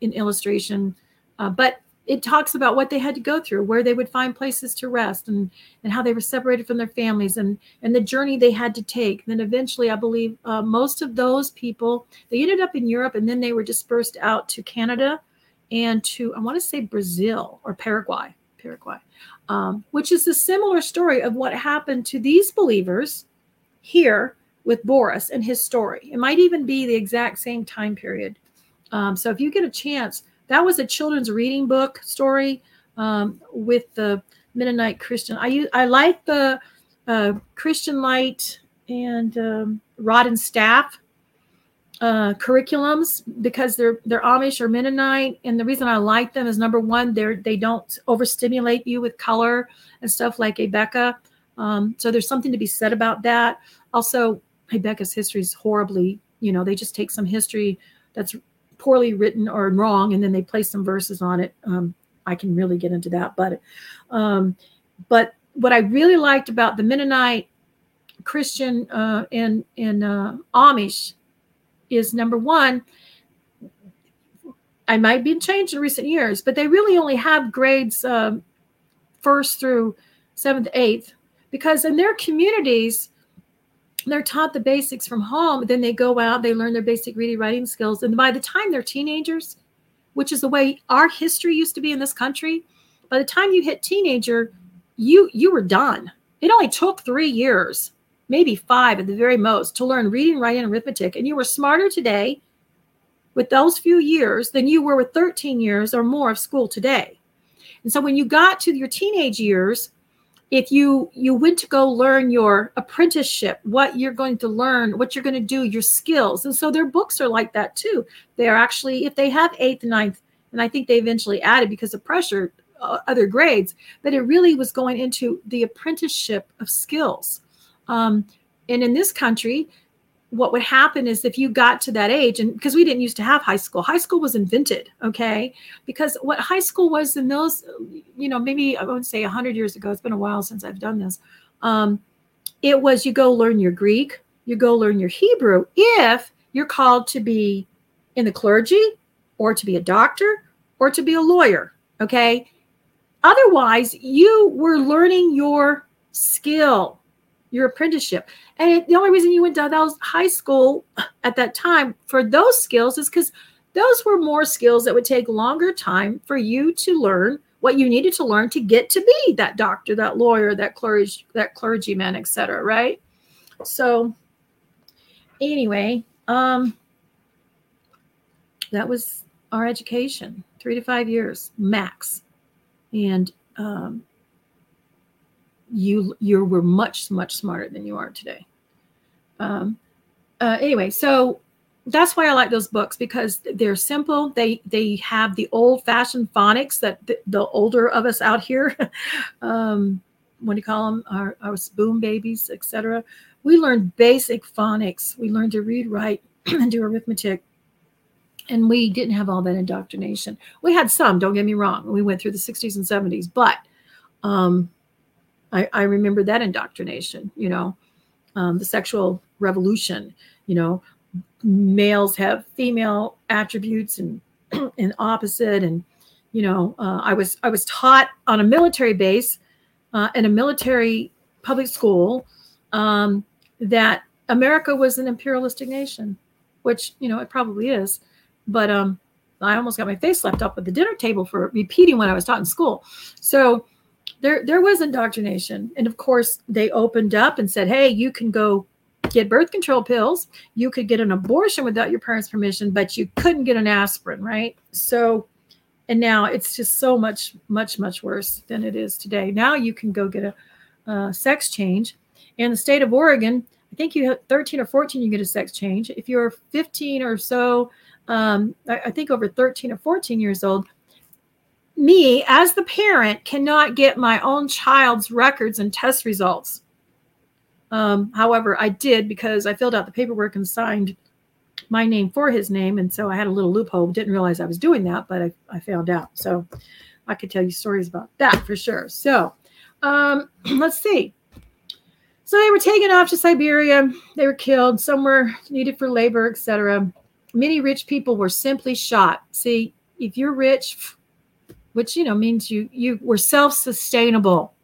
in illustration. But it talks about what they had to go through, where they would find places to rest, and and how they were separated from their families, and and the journey they had to take. And then eventually, I believe uh, most of those people they ended up in Europe, and then they were dispersed out to Canada and to I want to say Brazil or Paraguay, Paraguay, um, which is a similar story of what happened to these believers here with Boris and his story. It might even be the exact same time period. Um, so if you get a chance, that was a children's reading book story um, with the Mennonite Christian. I I like the uh, Christian Light and um, Rod and Staff uh, curriculums because they're they're Amish or Mennonite, and the reason I like them is number one, they're they don't overstimulate you with color and stuff like Abeka. Um, so there's something to be said about that. Also, Abeka's history is horribly, you know, they just take some history that's poorly written or wrong, and then they place some verses on it. Um, I can really get into that, but um, but what I really liked about the Mennonite Christian uh, and and uh, Amish is number one, I might be changed in recent years, but they really only have grades um, first through seventh, eighth, because in their communities, they're taught the basics from home. Then they go out, they learn their basic reading, writing skills. And by the time they're teenagers, which is the way our history used to be in this country, by the time you hit teenager, you you were done. It only took three years maybe five at the very most, to learn reading, writing, and arithmetic. And you were smarter today with those few years than you were with 13 years or more of school today. And so when you got to your teenage years, if you you went to go learn your apprenticeship what you're going to learn what you're going to do your skills. And so their books are like that too. They're actually if they have eighth ninth and i think they eventually added because of pressure uh, other grades but it really was going into the apprenticeship of skills. Um, and in this country, what would happen is if you got to that age, and because we didn't used to have high school, high school was invented, okay? Because what high school was in those, you know, maybe I would say 100 years ago, it's been a while since I've done this. Um, It was you go learn your Greek, you go learn your Hebrew if you're called to be in the clergy or to be a doctor or to be a lawyer. Okay. Otherwise, you were learning your skill, your apprenticeship. And the only reason you went to those high school at that time for those skills is because those were more skills that would take longer time for you to learn what you needed to learn to get to be that doctor, that lawyer, that clergy, that clergyman, etc. Right? So, anyway, um, that was our education, three to five years max, and um, you you were much much smarter than you are today. Um, uh, anyway, so that's why I like those books because they're simple. They they have the old fashioned phonics that the, the, older of us out here, um, what do you call them? Our, our boom babies, etc. We learned basic phonics. We learned to read, write, and do arithmetic. And we didn't have all that indoctrination. We had some, don't get me wrong. We went through the 60s and 70s, but um, I, I remember that indoctrination, you know, um, the sexual revolution, you know, males have female attributes and and opposite and you know uh, i was i was taught on a military base uh, in a military public school um, that america was an imperialistic nation which you know it probably is. But um, i almost got my face slapped up at the dinner table for repeating what i was taught in school. So there there was indoctrination and of course they opened up and said hey you can go get birth control pills. You could get an abortion without your parents' permission, but you couldn't get an aspirin, right? So, and now it's just so much, much, much worse than it is today. Now you can go get a, a sex change. In the state of Oregon, I think you have 13 or 14, you get a sex change. If you're 15 or so, um, I, I think over 13 or 14 years old, me as the parent cannot get my own child's records and test results um, however, I did because I filled out the paperwork and signed my name for his name. And so I had a little loophole. Didn't realize I was doing that, but I, I found out. So I could tell you stories about that for sure. So um, let's see. So they were taken off to Siberia. They were killed. Some were needed for labor, etc. Many rich people were simply shot. See, if you're rich, which you know means you you were self-sustainable.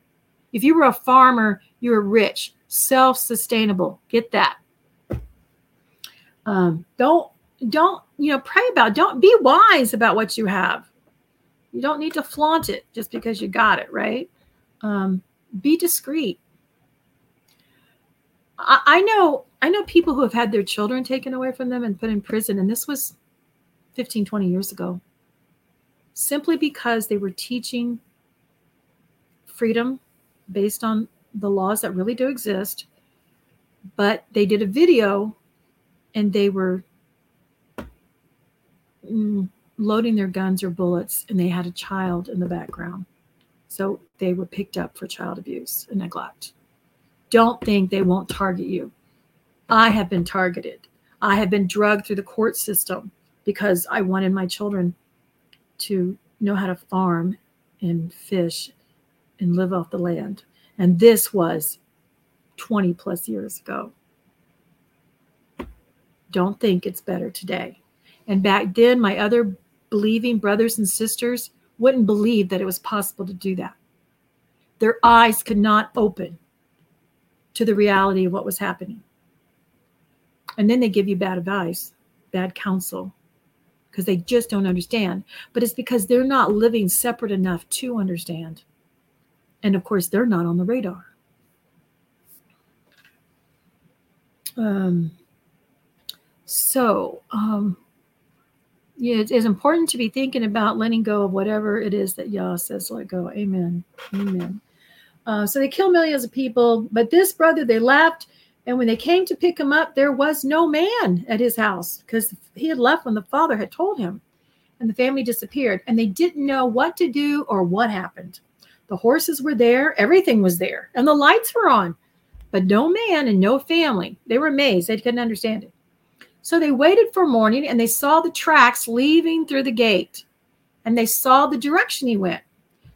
If you were a farmer, you were rich self sustainable. Get that. Um, don't don't you know pray about don't be wise about what you have you don't need to flaunt it just because you got it right um, be discreet I, I, know i know people who have had their children taken away from them and put in prison and this was 15 20 years ago simply because they were teaching freedom based on the laws that really do exist, but they did a video and they were mm, loading their guns or bullets and they had a child in the background. So they were picked up for child abuse and neglect. Don't think they won't target you. I have been targeted. I have been drugged through the court system because I wanted my children to know how to farm and fish and live off the land. And this was 20 plus years ago. Don't think it's better today. And back then, my other believing brothers and sisters wouldn't believe that it was possible to do that. Their eyes could not open to the reality of what was happening. And then they give you bad advice, bad counsel, because they just don't understand. But it's because they're not living separate enough to understand. And of course, they're not on the radar. Um, so, um, yeah, it is important to be thinking about letting go of whatever it is that Yah says, let go. Amen. Amen. Uh, so they kill millions of people, but this brother, they left. And when they came to pick him up, there was no man at his house because he had left when the father had told him. And the family disappeared. And they didn't know what to do or what happened. The horses were there, everything was there, and the lights were on, but no man and no family. They were amazed, they couldn't understand it. So they waited for morning and they saw the tracks leaving through the gate and they saw the direction he went.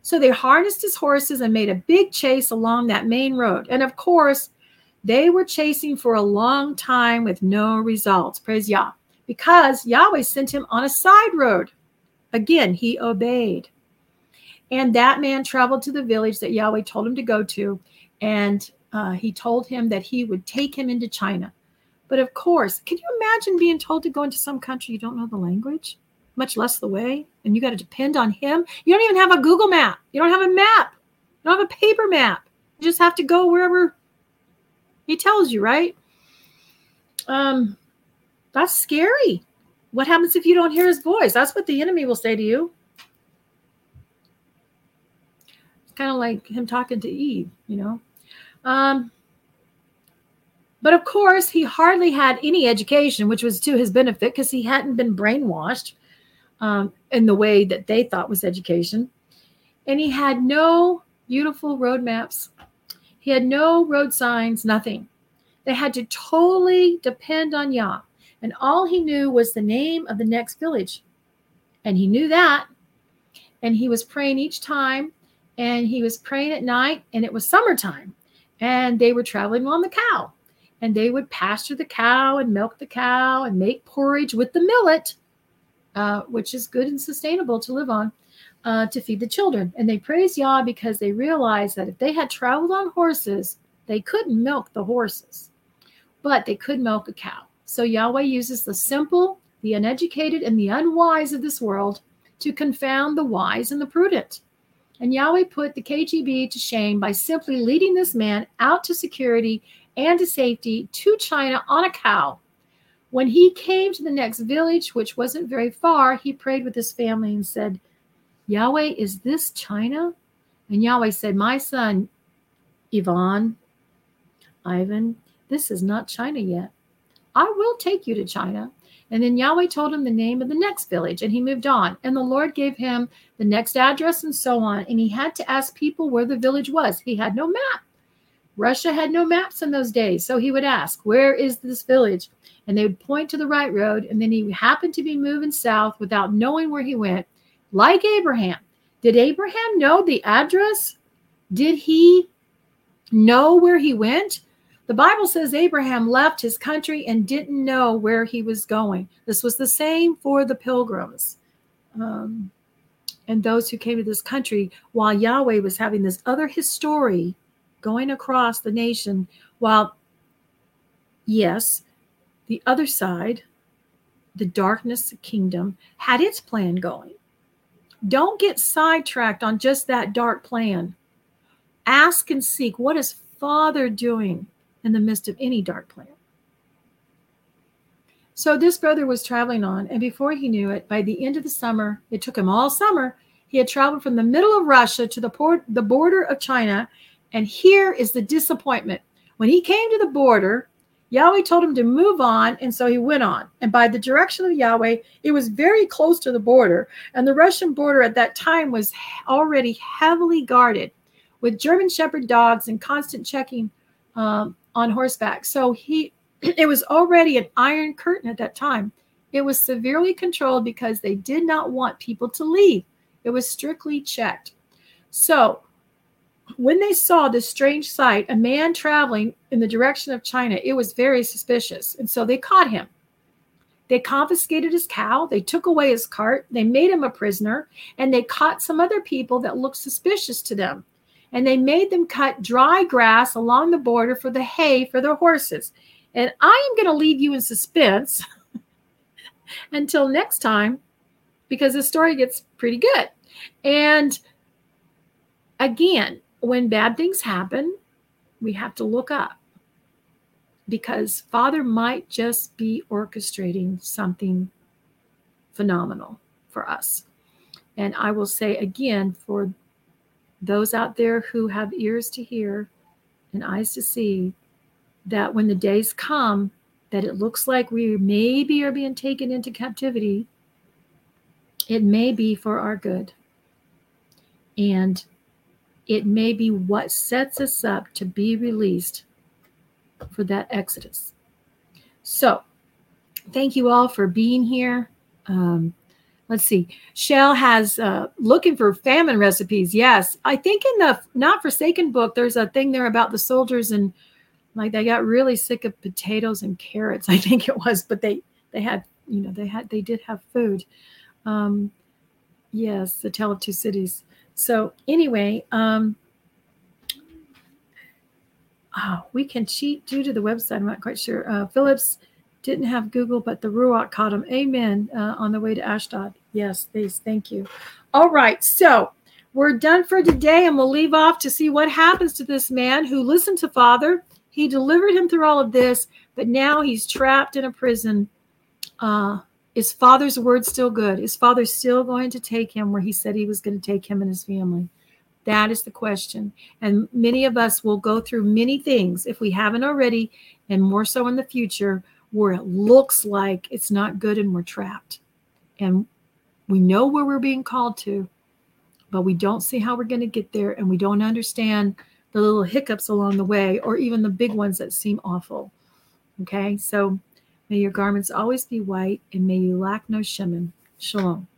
So they harnessed his horses and made a big chase along that main road. And of course, They were chasing for a long time with no results. Praise Yah. Because Yahweh sent him on a side road. Again, he obeyed. And that man traveled to the village that Yahweh told him to go to. And uh, he told him that he would take him into China. But of course, can you imagine being told to go into some country you don't know the language, much less the way, and you got to depend on him? You don't even have a Google map. You don't have a map. You don't have a paper map. You just have to go wherever he tells you, right? Um, that's scary. What happens if you don't hear his voice? That's what the enemy will say to you. It's kind of like him talking to Eve, you know. Um, but of course, he hardly had any education, which was to his benefit because he hadn't been brainwashed um, in the way that they thought was education. And he had no beautiful road maps, he had no road signs, nothing. They had to totally depend on Yah. And all he knew was the name of the next village. And he knew that. And he was praying each time. And he was praying at night. And it was summertime. And they were traveling on the cow and they would pasture the cow and milk the cow and make porridge with the millet, uh, which is good and sustainable to live on, uh, to feed the children. And they praise Yah because they realized that if they had traveled on horses, they couldn't milk the horses, but they could milk a cow. So Yahweh uses the simple, the uneducated, and the unwise of this world to confound the wise and the prudent. And Yahweh put the KGB to shame by simply leading this man out to security and to safety to China on a cow. When he came to the next village, which wasn't very far, he prayed with his family and said, Yahweh, is this China? And Yahweh said, My son, Ivan, Ivan, this is not China yet. I will take you to China. And then Yahweh told him the name of the next village, and he moved on. And the Lord gave him the next address and so on. And he had to ask people where the village was. He had no map. Russia had no maps in those days. So he would ask, Where is this village? And they would point to the right road. And then he happened to be moving south without knowing where he went, like Abraham. Did Abraham know the address? Did he know where he went? The Bible says Abraham left his country and didn't know where he was going. This was the same for the pilgrims um, and those who came to this country while Yahweh was having this other history going across the nation while, yes, the other side, the darkness kingdom, had its plan going. Don't get sidetracked on just that dark plan. Ask and seek what is Father doing in the midst of any dark plan. So this brother was traveling on, and before he knew it, by the end of the summer, it took him all summer. He had traveled from the middle of Russia to the port, the border of China, and here is the disappointment. When he came to the border, Yahweh told him to move on, and so he went on. And by the direction of Yahweh, it was very close to the border. And the Russian border at that time was already heavily guarded with German Shepherd dogs and constant checking um, on horseback. So he, it was already an iron curtain at that time. It was severely controlled because they did not want people to leave. It was strictly checked. So when they saw this strange sight, a man traveling in the direction of China, it was very suspicious. And so they caught him. They confiscated his cow, they took away his cart, they made him a prisoner, and they caught some other people that looked suspicious to them. And they made them cut dry grass along the border for the hay for their horses. And I am going to leave you in suspense until next time because the story gets pretty good. And again, when bad things happen, we have to look up because Father might just be orchestrating something phenomenal for us. And I will say again, for those out there who have ears to hear and eyes to see, that when the days come that it looks like we maybe are being taken into captivity, it may be for our good. And it may be what sets us up to be released for that exodus. So, thank you all for being here. Um, let's see. Shell has uh, looking for famine recipes. Yes, I think in the Not Forsaken book, there's a thing there about the soldiers and like they got really sick of potatoes and carrots i think it was but they they had you know they had they did have food um yes the tale of two cities so anyway um oh, we can cheat due to the website. I'm not quite sure. Uh phillips didn't have google but the ruach caught him. Amen uh, on the way to ashdod. Yes please. Thank you. All right. So we're done for today and we'll leave off to see what happens to this man who listened to father. He delivered him through all of this, but now he's trapped in a prison. Uh, is father's word still good? Is father still going to take him where he said he was going to take him and his family? That is the question. And many of us will go through many things if we haven't already, and more so in the future, where it looks like it's not good and we're trapped. And we know where we're being called to, but we don't see how we're going to get there, and we don't understand the little hiccups along the way, or even the big ones that seem awful. Okay, so may your garments always be white, and may you lack no shemen. Shalom.